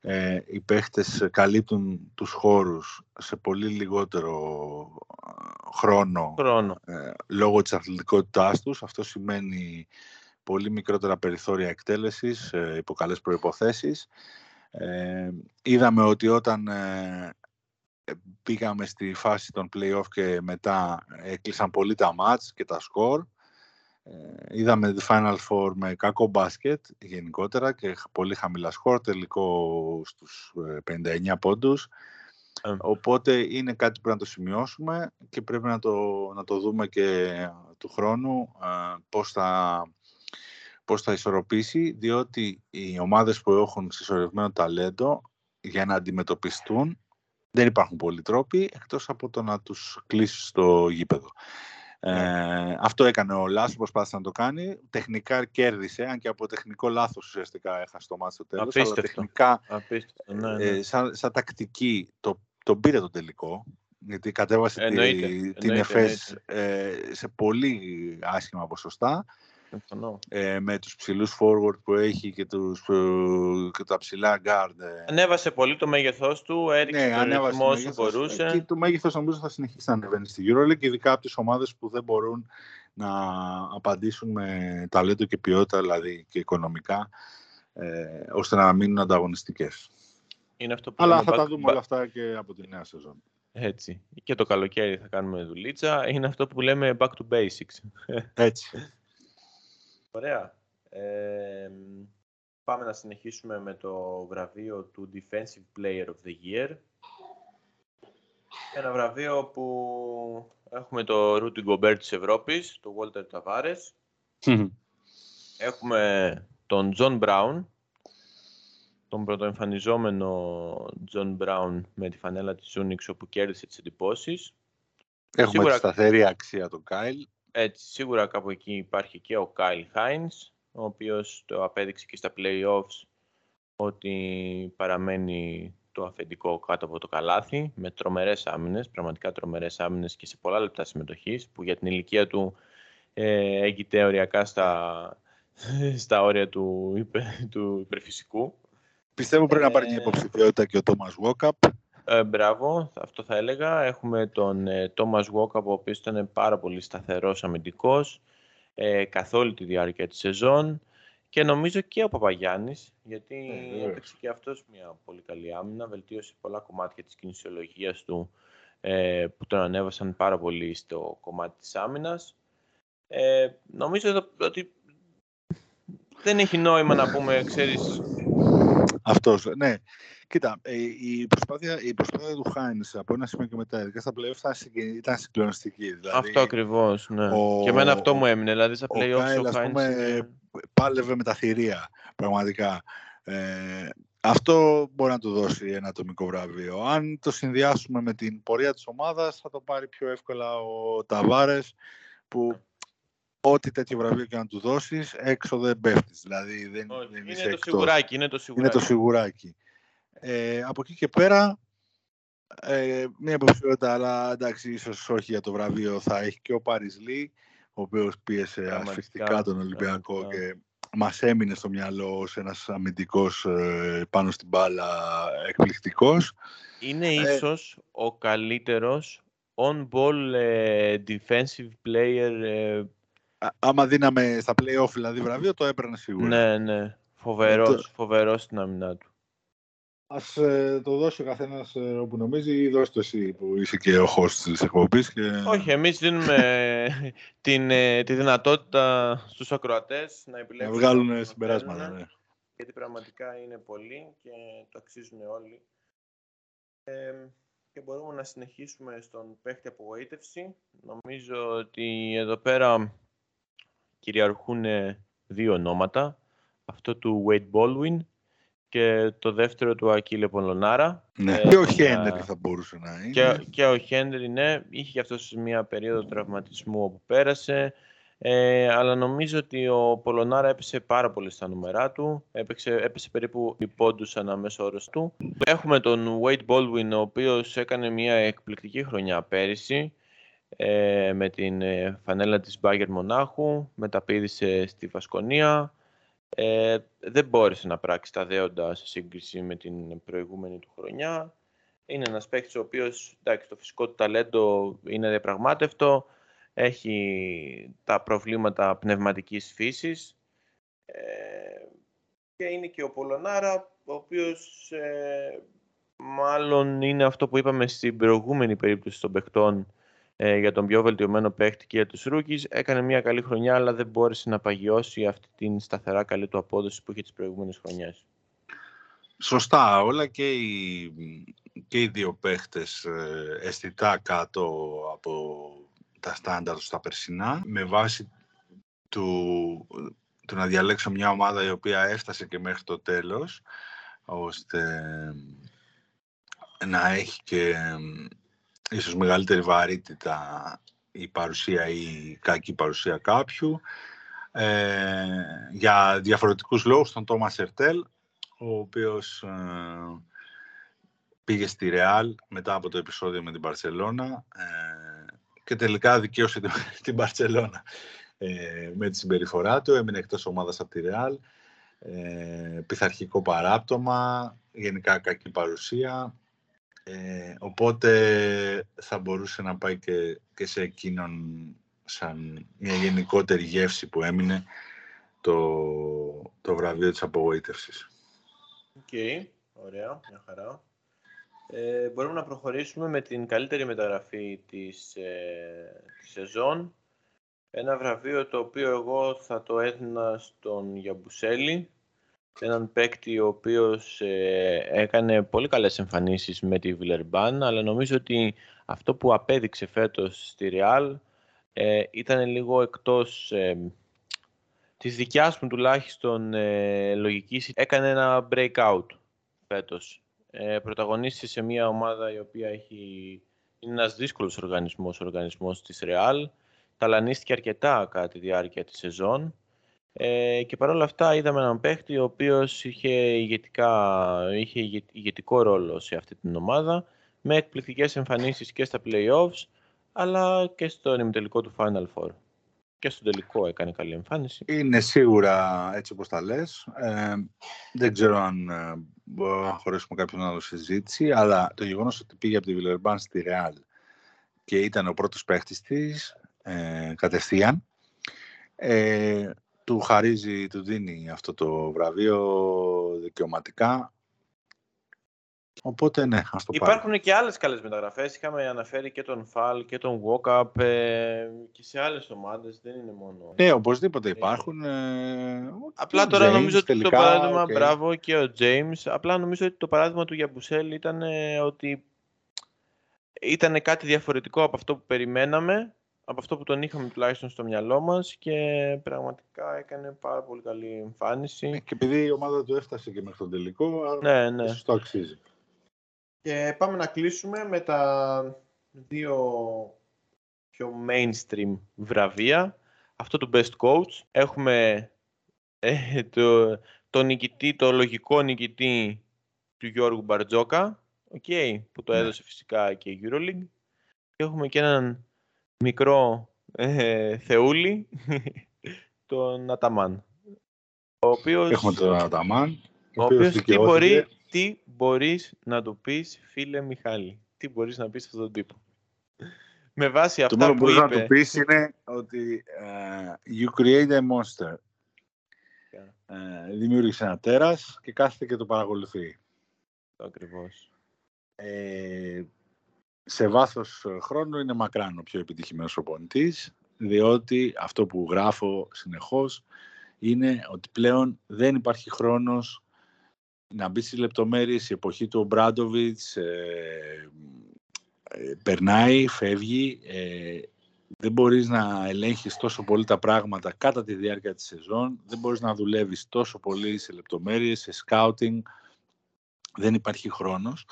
B: ε, οι παίχτες καλύπτουν τους χώρους σε πολύ λιγότερο ε, χρόνο,
A: χρόνο.
B: Ε, λόγω της αθλητικότητάς τους. Αυτό σημαίνει πολύ μικρότερα περιθώρια εκτέλεσης ε, υπό καλές προϋποθέσεις. Ε, είδαμε ότι όταν πήγαμε στη φάση των play-off και μετά έκλεισαν πολύ τα match και τα score. Ε, είδαμε τη Final Four με κακό μπάσκετ γενικότερα και πολύ χαμηλά σκορ, τελικό στους 59 ε, πόντους. Ε. Οπότε είναι κάτι που πρέπει να το σημειώσουμε και πρέπει να το, να το δούμε και του χρόνου πώς θα, πώς θα ισορροπήσει, διότι οι ομάδες που έχουν συσσωρευμένο ταλέντο για να αντιμετωπιστούν δεν υπάρχουν πολλοί τρόποι εκτός από το να τους κλείσεις στο γήπεδο. Ε, ναι. αυτό έκανε ο Λάσο, προσπάθησε να το κάνει. Τεχνικά κέρδισε, αν και από τεχνικό λάθος ουσιαστικά έχασε το μάτι στο τέλος. Αλλά τεχνικά,
A: Απίστευτο, ναι, ναι.
B: Ε, σαν, σαν, τακτική, το, τον πήρε το τελικό. Γιατί κατέβασε εννοείται, την ΕΦΕΣ ε, σε πολύ άσχημα ποσοστά. Ε, με τους ψηλούς forward που έχει και, τους, και τα ψηλά guard. Ε.
A: Ανέβασε πολύ το μέγεθός του, έριξε ναι, το ρυθμό όσο μπορούσε.
B: Και το μέγεθος νομίζω θα συνεχίσει να ανεβαίνει στη EuroLeague, ειδικά από τις ομάδες που δεν μπορούν να απαντήσουν με ταλέντο και ποιότητα, δηλαδή και οικονομικά, ε, ώστε να μείνουν ανταγωνιστικές.
A: Είναι αυτό
B: που Αλλά θα τα δούμε όλα αυτά και από τη νέα σεζόν.
A: Έτσι. Και το καλοκαίρι θα κάνουμε δουλίτσα. Είναι αυτό που λέμε back to basics.
B: Έτσι.
A: Ωραία. πάμε να συνεχίσουμε με το βραβείο του Defensive Player of the Year. Ένα βραβείο που έχουμε το Rudy Gobert της Ευρώπης, το Walter Tavares. έχουμε τον John Brown, τον πρωτοεμφανιζόμενο John Brown με τη φανέλα της Unix όπου κέρδισε τις εντυπώσεις.
B: Έχουμε Σίγουρα... τη σταθερή αξία του Kyle.
A: Έτσι, σίγουρα κάπου εκεί υπάρχει και ο Κάιλ Χάινς, ο οποίος το απέδειξε και στα play-offs ότι παραμένει το αφεντικό κάτω από το καλάθι, με τρομερές άμυνες, πραγματικά τρομερές άμυνες και σε πολλά λεπτά συμμετοχής, που για την ηλικία του ε, έγκυται οριακά στα, στα όρια του, του υπερφυσικού.
B: Πιστεύω πρέπει να πάρει την ε, υποψηφιότητα και ο Τόμας Βόκαπ.
A: Ε, μπράβο, αυτό θα έλεγα. Έχουμε τον ε, Thomas Walkup, ο οποίος ήταν πάρα πολύ σταθερός αμυντικός ε, καθ' όλη τη διάρκεια της σεζόν και νομίζω και ο Παπαγιάννης, γιατί ε, έπαιξε και αυτός μια πολύ καλή άμυνα, βελτίωσε πολλά κομμάτια της κινησιολογίας του ε, που τον ανέβασαν πάρα πολύ στο κομμάτι της άμυνας. Ε, νομίζω ότι δεν έχει νόημα να πούμε, ξέρεις...
B: Αυτός, ναι. Κοίτα, ε, η προσπάθεια, η προσπάθεια του Χάινς από ένα σημείο και μετά, ειδικά στα playoff, ήταν συγκλονιστική. Δηλαδή,
A: αυτό ακριβώς. Ναι. Ο, και εμένα αυτό μου έμεινε. Δηλαδή στα playoff ο, ο Χάινς.
B: πάλευε με τα θηρία, πραγματικά. Ε, αυτό μπορεί να του δώσει ένα ατομικό βραβείο. Αν το συνδυάσουμε με την πορεία της ομάδας, θα το πάρει πιο εύκολα ο Ταβάρες, που ό,τι τέτοιο βραβείο και να του δώσεις, έξω δεν πέφτεις. Δηλαδή δεν,
A: Όχι, δεν είναι, το σιγουράκι, είναι το σιγουράκι.
B: Είναι το σιγουράκι. Ε, από εκεί και πέρα, ε, μια υποψηφιότητα, αλλά εντάξει, ίσως όχι για το βραβείο, θα έχει και ο Πάρις Λί, ο οποίος πίεσε ασφυκτικά τον Ολυμπιακό και μας έμεινε στο μυαλό ως ένας αμυντικός ε, πάνω στην μπάλα εκπληκτικός.
A: Είναι ε, ίσως ο καλύτερος on-ball ε, defensive player.
B: άμα δίναμε στα play-off δηλαδή βραβείο, το έπαιρνε σίγουρα.
A: Ναι, ναι. Φοβερός, ε, φοβερός στην άμυνά του.
B: Ας ε, το δώσει ο καθένας ε, όπου νομίζει ή δώσει το εσύ που είσαι και ο host της εκπομπής. Και...
A: Όχι, εμείς δίνουμε την, ε, τη δυνατότητα στους ακροατές να επιλέξουν.
B: Να βγάλουν συμπεράσματα, ναι.
A: Γιατί πραγματικά είναι πολλοί και το αξίζουν όλοι. Ε, και μπορούμε να συνεχίσουμε στον παίχτη απογοήτευση. Νομίζω ότι εδώ πέρα κυριαρχούν δύο ονόματα. Αυτό του Wade Baldwin και το δεύτερο του Ακίλε Πολωνάρα.
B: Ναι. Ε, και ο Χένρι θα μπορούσε να είναι.
A: Και, και ο Χένρι, ναι. Είχε και αυτός μια περίοδο τραυματισμού όπου πέρασε. Ε, αλλά νομίζω ότι ο Πολωνάρα έπεσε πάρα πολύ στα νούμερά του. Έπαιξε, έπεσε περίπου πόντους ανάμεσα όρος του. Έχουμε τον Wade Baldwin, ο οποίος έκανε μια εκπληκτική χρονιά πέρυσι ε, με την ε, φανέλα της Μπάγκερ Μονάχου, μεταπήδησε στη Βασκονία. Ε, δεν μπόρεσε να πράξει τα δέοντα σε σύγκριση με την προηγούμενη του χρονιά. Είναι ένας παίκτης ο οποίος, εντάξει, το φυσικό του ταλέντο είναι διαπραγμάτευτο, έχει τα προβλήματα πνευματικής φύσης ε, και είναι και ο Πολωνάρα, ο οποίος ε, μάλλον είναι αυτό που είπαμε στην προηγούμενη περίπτωση των παιχτών ε, για τον πιο βελτιωμένο παίχτη και για τους rookies. Έκανε μια καλή χρονιά, αλλά δεν μπόρεσε να παγιώσει αυτή την σταθερά καλή του απόδοση που είχε τις προηγούμενες χρονιές.
B: Σωστά, όλα και οι, και οι δύο παίχτες ε, αισθητά κάτω από τα στάνταρ στα περσινά, με βάση του, του να διαλέξω μια ομάδα η οποία έφτασε και μέχρι το τέλος, ώστε να έχει και ίσως μεγαλύτερη βαρύτητα η παρουσία ή η κακή παρουσία κάποιου. Ε, για διαφορετικούς λόγους, τον Τόμας Ερτέλ, ο οποίος ε, πήγε στη Ρεάλ μετά από το επεισόδιο με την Παρσελώνα ε, και τελικά δικαίωσε την Παρσελώνα ε, με τη συμπεριφορά του. Έμεινε εκτός ομάδας από τη Ρεάλ. Ε, πειθαρχικό παράπτωμα, γενικά κακή παρουσία. Ε, οπότε θα μπορούσε να πάει και, και σε εκείνον σαν μια γενικότερη γεύση που έμεινε το, το βραβείο της απογοήτευσης.
A: OK, okay, ωραία, μια χαρά. Ε, μπορούμε να προχωρήσουμε με την καλύτερη μεταγραφή της, ε, της σεζόν. Ένα βραβείο το οποίο εγώ θα το έδινα στον Γιαμπουσέλη, έναν παίκτη ο οποίος ε, έκανε πολύ καλές εμφανίσεις με τη Βιλερμπάν, αλλά νομίζω ότι αυτό που απέδειξε φέτος στη Real ε, ήταν λίγο εκτός ε, της δικιάς μου τουλάχιστον ε, λογικής. Έκανε ένα breakout φέτος. Ε, πρωταγωνίστησε σε μια ομάδα η οποία έχει, είναι ένας δύσκολος οργανισμός, ο οργανισμός της Real. Ταλανίστηκε αρκετά κατά τη διάρκεια της σεζόν ε, και παρόλα αυτά είδαμε έναν παίχτη ο οποίος είχε, ηγετικά, είχε ηγετικό ρόλο σε αυτή την ομάδα με εκπληκτικές εμφανίσεις και στα playoffs αλλά και στο ημιτελικό του Final Four. Και στο τελικό έκανε καλή εμφάνιση.
B: Είναι σίγουρα έτσι όπως τα λες. Ε, δεν ξέρω αν ε, μπορούμε να χωρίσουμε κάποιον άλλο συζήτηση, αλλά το γεγονός ότι πήγε από τη Βιλερμπάν στη Real και ήταν ο πρώτος παίχτης της ε, κατευθείαν, ε, του χαρίζει, του δίνει αυτό το βραβείο δικαιωματικά. Οπότε ναι, ας το
A: Υπάρχουν και άλλες καλές μεταγραφές. Είχαμε αναφέρει και τον Φαλ και τον Walkup ε, και σε άλλες ομάδες. Δεν είναι μόνο...
B: Ναι, οπωσδήποτε υπάρχουν. Ε,
A: απλά τώρα νομίζω ότι το παράδειγμα, okay. μπράβο και ο James, απλά νομίζω ότι το παράδειγμα του Γιαμπουσέλ ήταν ε, ότι ήταν κάτι διαφορετικό από αυτό που περιμέναμε από αυτό που τον είχαμε τουλάχιστον στο μυαλό μας και πραγματικά έκανε πάρα πολύ καλή εμφάνιση.
B: Ε, και επειδή η ομάδα του έφτασε και μέχρι τον τελικό,
A: ναι, ναι.
B: το αξίζει.
A: Και πάμε να κλείσουμε με τα δύο πιο mainstream βραβεία. Αυτό του Best Coach. Έχουμε ε, το, το, νικητή, το λογικό νικητή του Γιώργου Μπαρτζόκα, okay, που το ναι. έδωσε φυσικά και η EuroLeague. Και έχουμε και έναν μικρό ε, θεούλη, τον Αταμάν.
B: Ο οποίος, Έχουμε τον Αταμάν.
A: Ο, ο οποίος τι, μπορεί, τι μπορείς να του πεις, φίλε Μιχάλη; Τι μπορείς να πεις αυτόν τον τύπο; Με βάση αυτά
B: το
A: που είπε...
B: Το μόνο που να του πεις είναι ότι uh, you create a monster. ε, δημιούργησε ένα τέρας και κάθεται και το παρακολουθεί.
A: Ακριβώς.
B: Ε, σε βάθος χρόνου είναι μακράν ο πιο επιτυχημένος προπονητής, διότι αυτό που γράφω συνεχώς είναι ότι πλέον δεν υπάρχει χρόνος να μπει στις λεπτομέρειες. Η εποχή του Μπράντοβιτς ε, ε, περνάει, φεύγει. Ε, δεν μπορείς να ελέγχεις τόσο πολύ τα πράγματα κατά τη διάρκεια της σεζόν. Δεν μπορείς να δουλεύεις τόσο πολύ σε λεπτομέρειες, σε scouting. Δεν υπάρχει χρόνος.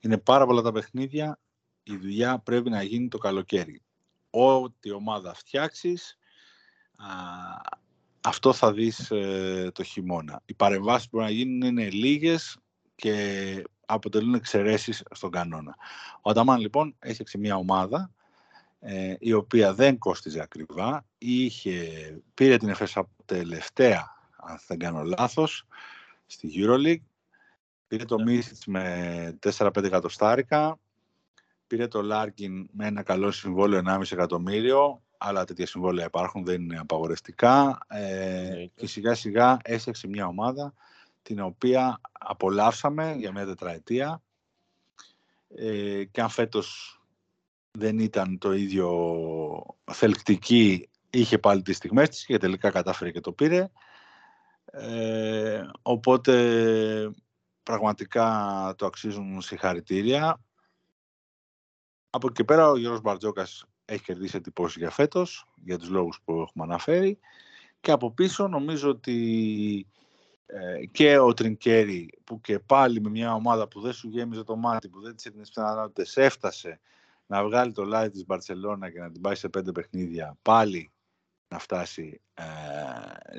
B: Είναι πάρα πολλά τα παιχνίδια. Η δουλειά πρέπει να γίνει το καλοκαίρι. Ό,τι ομάδα φτιάξεις, αυτό θα δεις ε, το χειμώνα. Οι παρεμβάσεις που μπορούν να γίνουν είναι λίγες και αποτελούν εξαιρέσεις στον κανόνα. Ο Αταμάν λοιπόν έφτιαξε μια ομάδα ε, η οποία δεν κόστιζε ακριβά. Είχε, πήρε την Εφέσα τελευταία, αν δεν κάνω λάθος, στη EuroLeague. Πήρε το yeah. Ναι. με 4-5 εκατοστάρικα. Πήρε το Λάρκιν με ένα καλό συμβόλαιο 1,5 εκατομμύριο άλλα τέτοια συμβόλαια υπάρχουν, δεν είναι απαγορευτικά. Ε, και σιγά σιγά έσεξε μια ομάδα την οποία απολαύσαμε για μια τετραετία. Ε, και αν φέτος δεν ήταν το ίδιο θελκτική είχε πάλι τις στιγμές της και τελικά κατάφερε και το πήρε. Ε, οπότε πραγματικά το αξίζουν συγχαρητήρια από εκεί πέρα ο Γιώργος Μπαρτζόκας έχει κερδίσει εντυπώσεις για φέτος, για τους λόγους που έχουμε αναφέρει. Και από πίσω νομίζω ότι ε, και ο Τρινκέρι που και πάλι με μια ομάδα που δεν σου γέμιζε το μάτι, που δεν της έδινε πιθανότητες, έφτασε να βγάλει το λάδι της Μπαρσελώνα και να την πάει σε πέντε παιχνίδια, πάλι να φτάσει ε,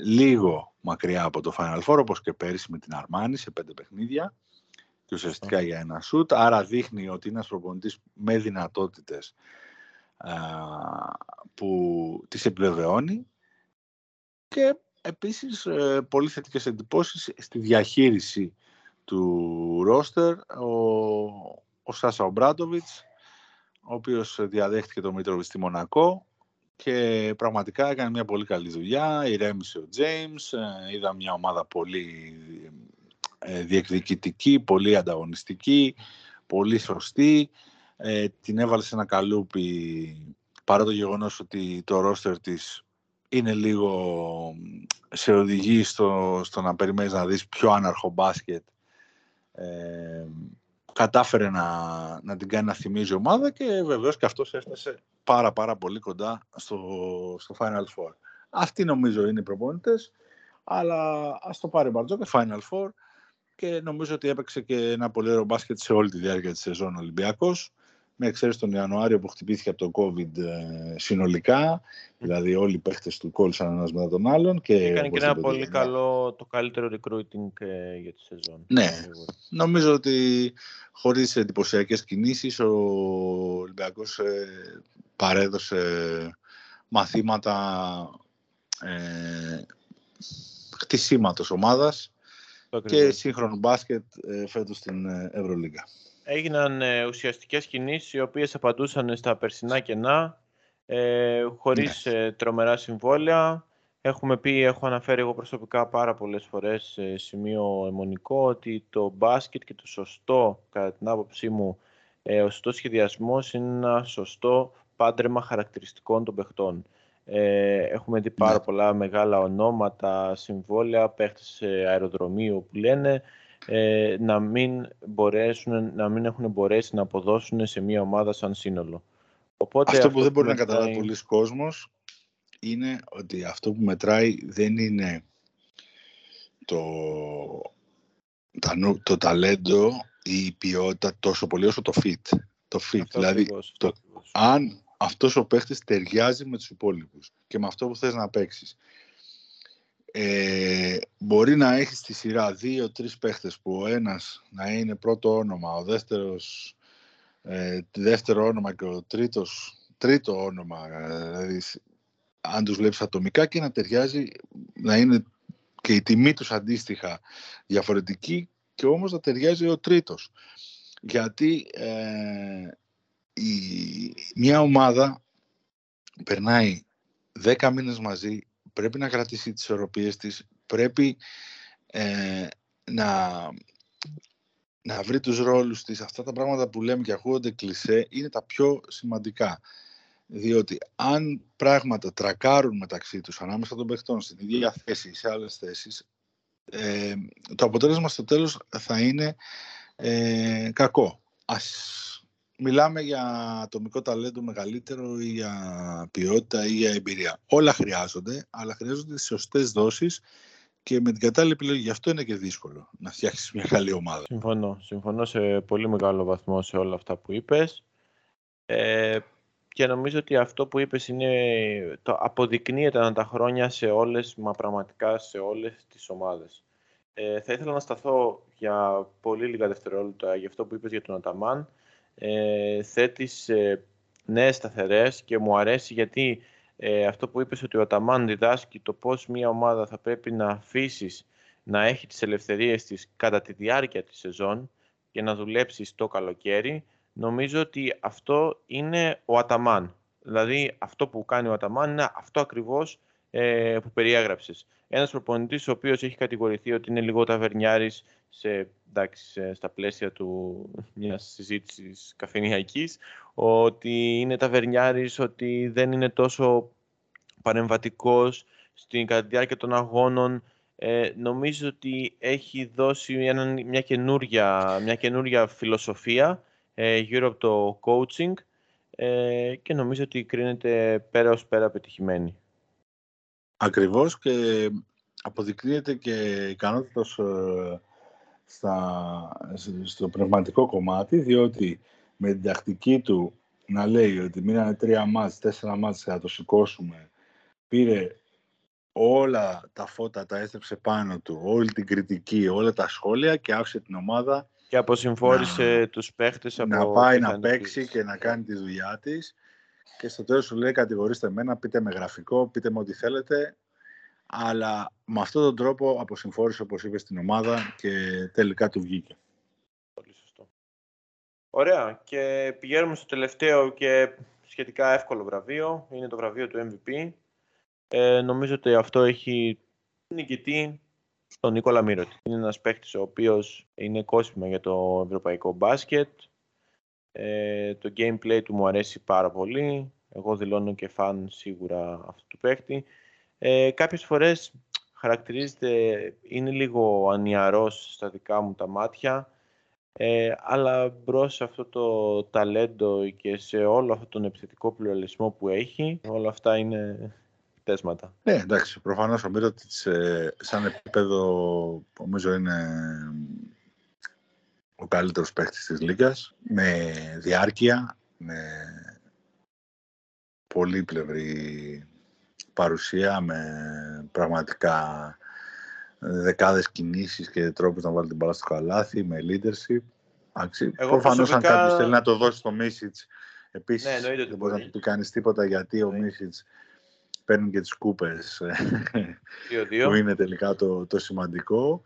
B: λίγο μακριά από το Final Four, όπως και πέρυσι με την Αρμάνη σε πέντε παιχνίδια και ουσιαστικά για ένα σουτ. Άρα δείχνει ότι είναι ένας προπονητής με δυνατότητες που τις επιβεβαιώνει και επίσης ε, πολύ θετικές εντυπώσεις στη διαχείριση του ρόστερ ο, ο Σάσα Ομπράντοβιτς ο οποίος διαδέχτηκε το Μήτροβιτ στη Μονακό και πραγματικά έκανε μια πολύ καλή δουλειά, ηρέμησε ο Τζέιμς, ε, είδα μια ομάδα πολύ ε, διεκδικητική, πολύ ανταγωνιστική, πολύ σωστή. Ε, την έβαλε σε ένα καλούπι παρά το γεγονός ότι το ρόστερ της είναι λίγο σε οδηγεί στο, στο να περιμένεις να δεις πιο άναρχο μπάσκετ. Ε, κατάφερε να, να την κάνει να θυμίζει ομάδα και βεβαίως και αυτός έφτασε πάρα πάρα πολύ κοντά στο, στο Final Four. Αυτοί νομίζω είναι οι προπονητές, αλλά ας το πάρει Μπαρτζόκας, Final Four και νομίζω ότι έπαιξε και ένα πολύ ωραίο μπάσκετ σε όλη τη διάρκεια της σεζόν Ολυμπιακός με εξαίρεση τον Ιανουάριο που χτυπήθηκε από το COVID ε, συνολικά. Δηλαδή όλοι οι παίχτες του κόλλησαν ένας μετά τον άλλον. Και
A: έκανε και ένα πολύ καλό, το καλύτερο recruiting ε, για τη σεζόν.
B: Ναι, νομίζω ότι χωρίς εντυπωσιακές κινήσεις ο Ολυμπιακός ε, παρέδωσε μαθήματα ε, χτισήματος ομάδας και σύγχρονο μπάσκετ ε, φέτος στην Ευρωλίγκα
A: έγιναν ε, ουσιαστικές κινήσεις οι οποίες απαντούσαν στα περσινά κενά ε, χωρίς ναι. ε, τρομερά συμβόλαια. Έχουμε πει, έχω αναφέρει εγώ προσωπικά πάρα πολλές φορές σε σημείο αιμονικό ότι το μπάσκετ και το σωστό, κατά την άποψή μου, ε, ο σωστός σχεδιασμός είναι ένα σωστό πάντρεμα χαρακτηριστικών των παιχτών. Ε, έχουμε δει πάρα ναι. πολλά μεγάλα ονόματα, συμβόλαια, παίχτες αεροδρομίου που λένε ε, να, μην μπορέσουν, να μην έχουν μπορέσει να αποδώσουν σε μια ομάδα σαν σύνολο.
B: Οπότε αυτό, που δεν μπορεί να καταλάβει πολλοί κόσμος είναι ότι αυτό που μετράει δεν είναι το, το ταλέντο ή η ποιότητα τόσο πολύ όσο το fit. Το fit, δηλαδή το, αν αυτός ο παίχτης ταιριάζει με τους υπόλοιπους και με αυτό που θες να παίξεις ε, μπορεί να έχεις στη σειρά δύο-τρεις παίχτες που ο ένας να είναι πρώτο όνομα, ο δεύτερος ε, δεύτερο όνομα και ο τρίτος τρίτο όνομα, δηλαδή αν τους βλέπεις ατομικά και να ταιριάζει, να είναι και η τιμή τους αντίστοιχα διαφορετική και όμως να ταιριάζει ο τρίτος. Γιατί ε, η, μια ομάδα περνάει δέκα μήνες μαζί πρέπει να κρατήσει τις οροπίες της, πρέπει ε, να, να βρει τους ρόλους της. Αυτά τα πράγματα που λέμε και ακούγονται κλισέ είναι τα πιο σημαντικά. Διότι αν πράγματα τρακάρουν μεταξύ τους ανάμεσα των παιχτών στην ίδια θέση ή σε άλλες θέσεις, ε, το αποτέλεσμα στο τέλος θα είναι ε, κακό. Ας μιλάμε για ατομικό ταλέντο μεγαλύτερο ή για ποιότητα ή για εμπειρία. Όλα χρειάζονται, αλλά χρειάζονται τις σωστές δόσεις και με την κατάλληλη επιλογή. Γι' αυτό είναι και δύσκολο να φτιάξεις μια καλή ομάδα.
A: Συμφωνώ. Συμφωνώ σε πολύ μεγάλο βαθμό σε όλα αυτά που είπες. Ε, και νομίζω ότι αυτό που είπες είναι, το αποδεικνύεται ανά τα χρόνια σε όλες, μα πραγματικά σε όλες τις ομάδες. Ε, θα ήθελα να σταθώ για πολύ λίγα δευτερόλεπτα για αυτό που είπες για τον Αταμάν. Ε, θέτεις ε, νέες σταθερές και μου αρέσει γιατί ε, αυτό που είπες ότι ο Αταμάν διδάσκει το πώς μια ομάδα θα πρέπει να αφήσεις να έχει τις ελευθερίες της κατά τη διάρκεια της σεζόν και να δουλέψεις το καλοκαίρι, νομίζω ότι αυτό είναι ο Αταμάν. Δηλαδή αυτό που κάνει ο Αταμάν είναι αυτό ακριβώς ε, που περιέγραψες. Ένας προπονητής ο οποίος έχει κατηγορηθεί ότι είναι λίγο ταβερνιάρης σε, εντάξει, στα πλαίσια του μιας συζήτησης καφενιακής, ότι είναι ταβερνιάρης, ότι δεν είναι τόσο παρεμβατικός στην κατά τη διάρκεια των αγώνων. Ε, νομίζω ότι έχει δώσει μια, καινούρια, μια καινούρια φιλοσοφία ε, γύρω από το coaching ε, και νομίζω ότι κρίνεται πέρα ως πέρα πετυχημένη.
B: Ακριβώς και αποδεικνύεται και ικανότητας ε, στα, στο πνευματικό κομμάτι, διότι με την τακτική του να λέει ότι μείνανε τρία μάτς, τέσσερα μάτς να το σηκώσουμε, πήρε όλα τα φώτα, τα έστρεψε πάνω του, όλη την κριτική, όλα τα σχόλια και άφησε την ομάδα
A: και αποσυμφόρησε να, τους παίχτες από
B: να πάει να παίξει και να κάνει τη δουλειά της και στο τέλος σου λέει κατηγορήστε εμένα, πείτε με γραφικό, πείτε με ό,τι θέλετε αλλά με αυτόν τον τρόπο αποσυμφόρησε, όπως είπες, στην ομάδα και τελικά του βγήκε.
A: Πολύ σωστό. Ωραία. Και πηγαίνουμε στο τελευταίο και σχετικά εύκολο βραβείο. Είναι το βραβείο του MVP. Ε, νομίζω ότι αυτό έχει νικητή τον Νίκολα Μύρωτη. Είναι ένας παίκτης ο οποίος είναι κόσμημα για το ευρωπαϊκό μπάσκετ. Ε, το gameplay του μου αρέσει πάρα πολύ. Εγώ δηλώνω και φαν σίγουρα αυτού του παίκτη. Ε, κάποιες φορές χαρακτηρίζεται, είναι λίγο ανιαρός στα δικά μου τα μάτια, ε, αλλά μπρος σε αυτό το ταλέντο και σε όλο αυτόν τον επιθετικό πλουραλισμό που έχει, όλα αυτά είναι πτέσματα.
B: Ναι, εντάξει, προφανώς ο Μύρωτης ε, σαν επίπεδο νομίζω είναι ο καλύτερος παίχτης της Λίγκας, με διάρκεια, με πολύπλευρη παρουσία με πραγματικά δεκάδες κινήσεις και τρόπους να βάλει την μπάλα στο καλάθι, με leadership. Εγώ Προφανώς προσωπικά... αν κάποιος θέλει να το δώσει στο Μίσιτς, επίσης ναι, δεν μπορεί να του πει κανείς τίποτα γιατί ο ναι. Μίσιτς παίρνει και τις κούπες που είναι τελικά το, το σημαντικό.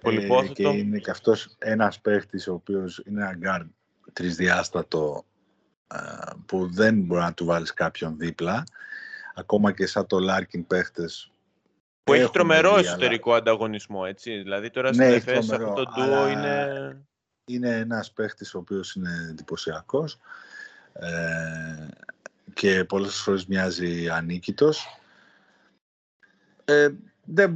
A: Το ε,
B: και είναι και αυτός ένας παίχτης ο οποίος είναι ένα γκάρ τρισδιάστατο ε, που δεν μπορεί να του βάλεις κάποιον δίπλα ακόμα και σαν το Λάρκιν παίχτες
A: που έχει τρομερό εσωτερικό ανταγωνισμό, έτσι. Δηλαδή τώρα ναι, στην ΕΦΕΣ αυτό το ντουο είναι...
B: Είναι ένας παίχτης ο οποίος είναι εντυπωσιακός ε, και πολλές φορές μοιάζει ανίκητος. Ε, δεν,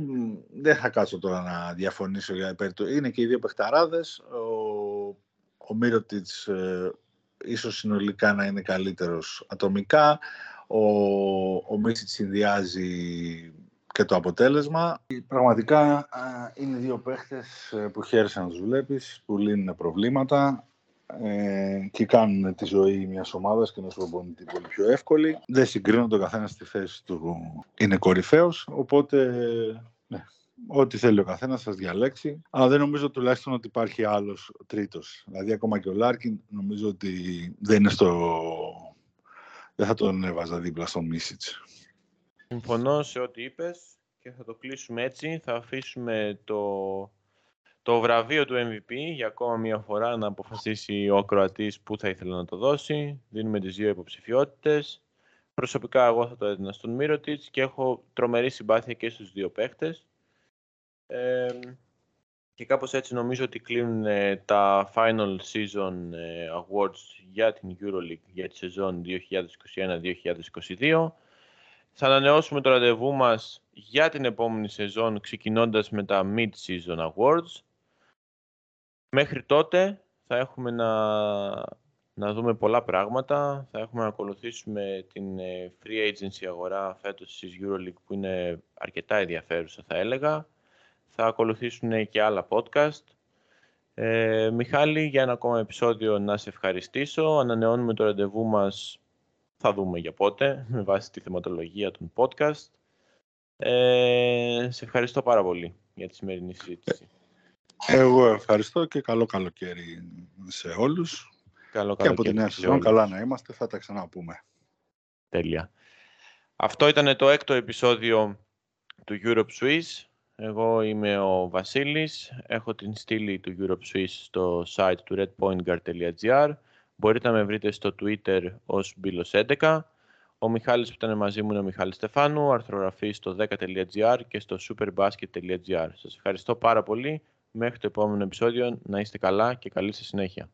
B: δεν θα κάτσω τώρα να διαφωνήσω για υπέρ του. Είναι και οι δύο παιχταράδες. Ο, ο Μύρωτιτς ε, ίσως συνολικά να είναι καλύτερος ατομικά. Ο, ο Μίσιτ συνδυάζει και το αποτέλεσμα. Πραγματικά είναι δύο παίχτες ε, που χαίρεσαι να τους βλέπεις, που λύνουν προβλήματα ε, και κάνουν τη ζωή μιας ομάδας και ενός προπονητή πολύ πιο εύκολη. Δεν συγκρίνουν τον καθένας στη θέση του. Είναι κορυφαίος, οπότε ναι, ό,τι θέλει ο καθένας θα διαλέξει. Αλλά δεν νομίζω τουλάχιστον ότι υπάρχει άλλος τρίτος. Δηλαδή ακόμα και ο Λάρκιν νομίζω ότι δεν είναι στο δεν θα τον έβαζα δίπλα στον Μίσιτς.
A: Συμφωνώ σε ό,τι είπες και θα το κλείσουμε έτσι. Θα αφήσουμε το, το βραβείο του MVP για ακόμα μία φορά να αποφασίσει ο ακροατής που θα ήθελε να το δώσει. Δίνουμε τις δύο υποψηφιότητες. Προσωπικά εγώ θα το έδινα στον Μύρωτιτς και έχω τρομερή συμπάθεια και στους δύο παίχτες. και κάπως έτσι νομίζω ότι κλείνουν ε, τα Final Season ε, Awards για την EuroLeague για τη σεζόν 2021-2022. Θα ανανεώσουμε το ραντεβού μας για την επόμενη σεζόν ξεκινώντας με τα Mid-Season Awards. Μέχρι τότε θα έχουμε να, να δούμε πολλά πράγματα. Θα έχουμε να ακολουθήσουμε την ε, Free Agency αγορά φέτος της EuroLeague που είναι αρκετά ενδιαφέρουσα θα έλεγα. Θα ακολουθήσουν και άλλα podcast. Ε, Μιχάλη, για ένα ακόμα επεισόδιο να σε ευχαριστήσω. Ανανεώνουμε το ραντεβού μας, θα δούμε για πότε, με βάση τη θεματολογία των podcast. Ε, σε ευχαριστώ πάρα πολύ για τη σημερινή συζήτηση.
B: Εγώ ευχαριστώ και καλό καλοκαίρι σε όλους.
A: Καλό
B: και από τη νέα σεζόν, καλά να είμαστε, θα τα ξαναπούμε.
A: Τέλεια. Αυτό ήταν το έκτο επεισόδιο του Europe Swiss. Εγώ είμαι ο Βασίλης, έχω την στήλη του Europe Swiss στο site του redpointguard.gr. Μπορείτε να με βρείτε στο Twitter ως Bilos11. Ο Μιχάλης που ήταν μαζί μου είναι ο Μιχάλης Στεφάνου, αρθρογραφής στο 10.gr και στο superbasket.gr. Σας ευχαριστώ πάρα πολύ. Μέχρι το επόμενο επεισόδιο να είστε καλά και καλή σας συνέχεια.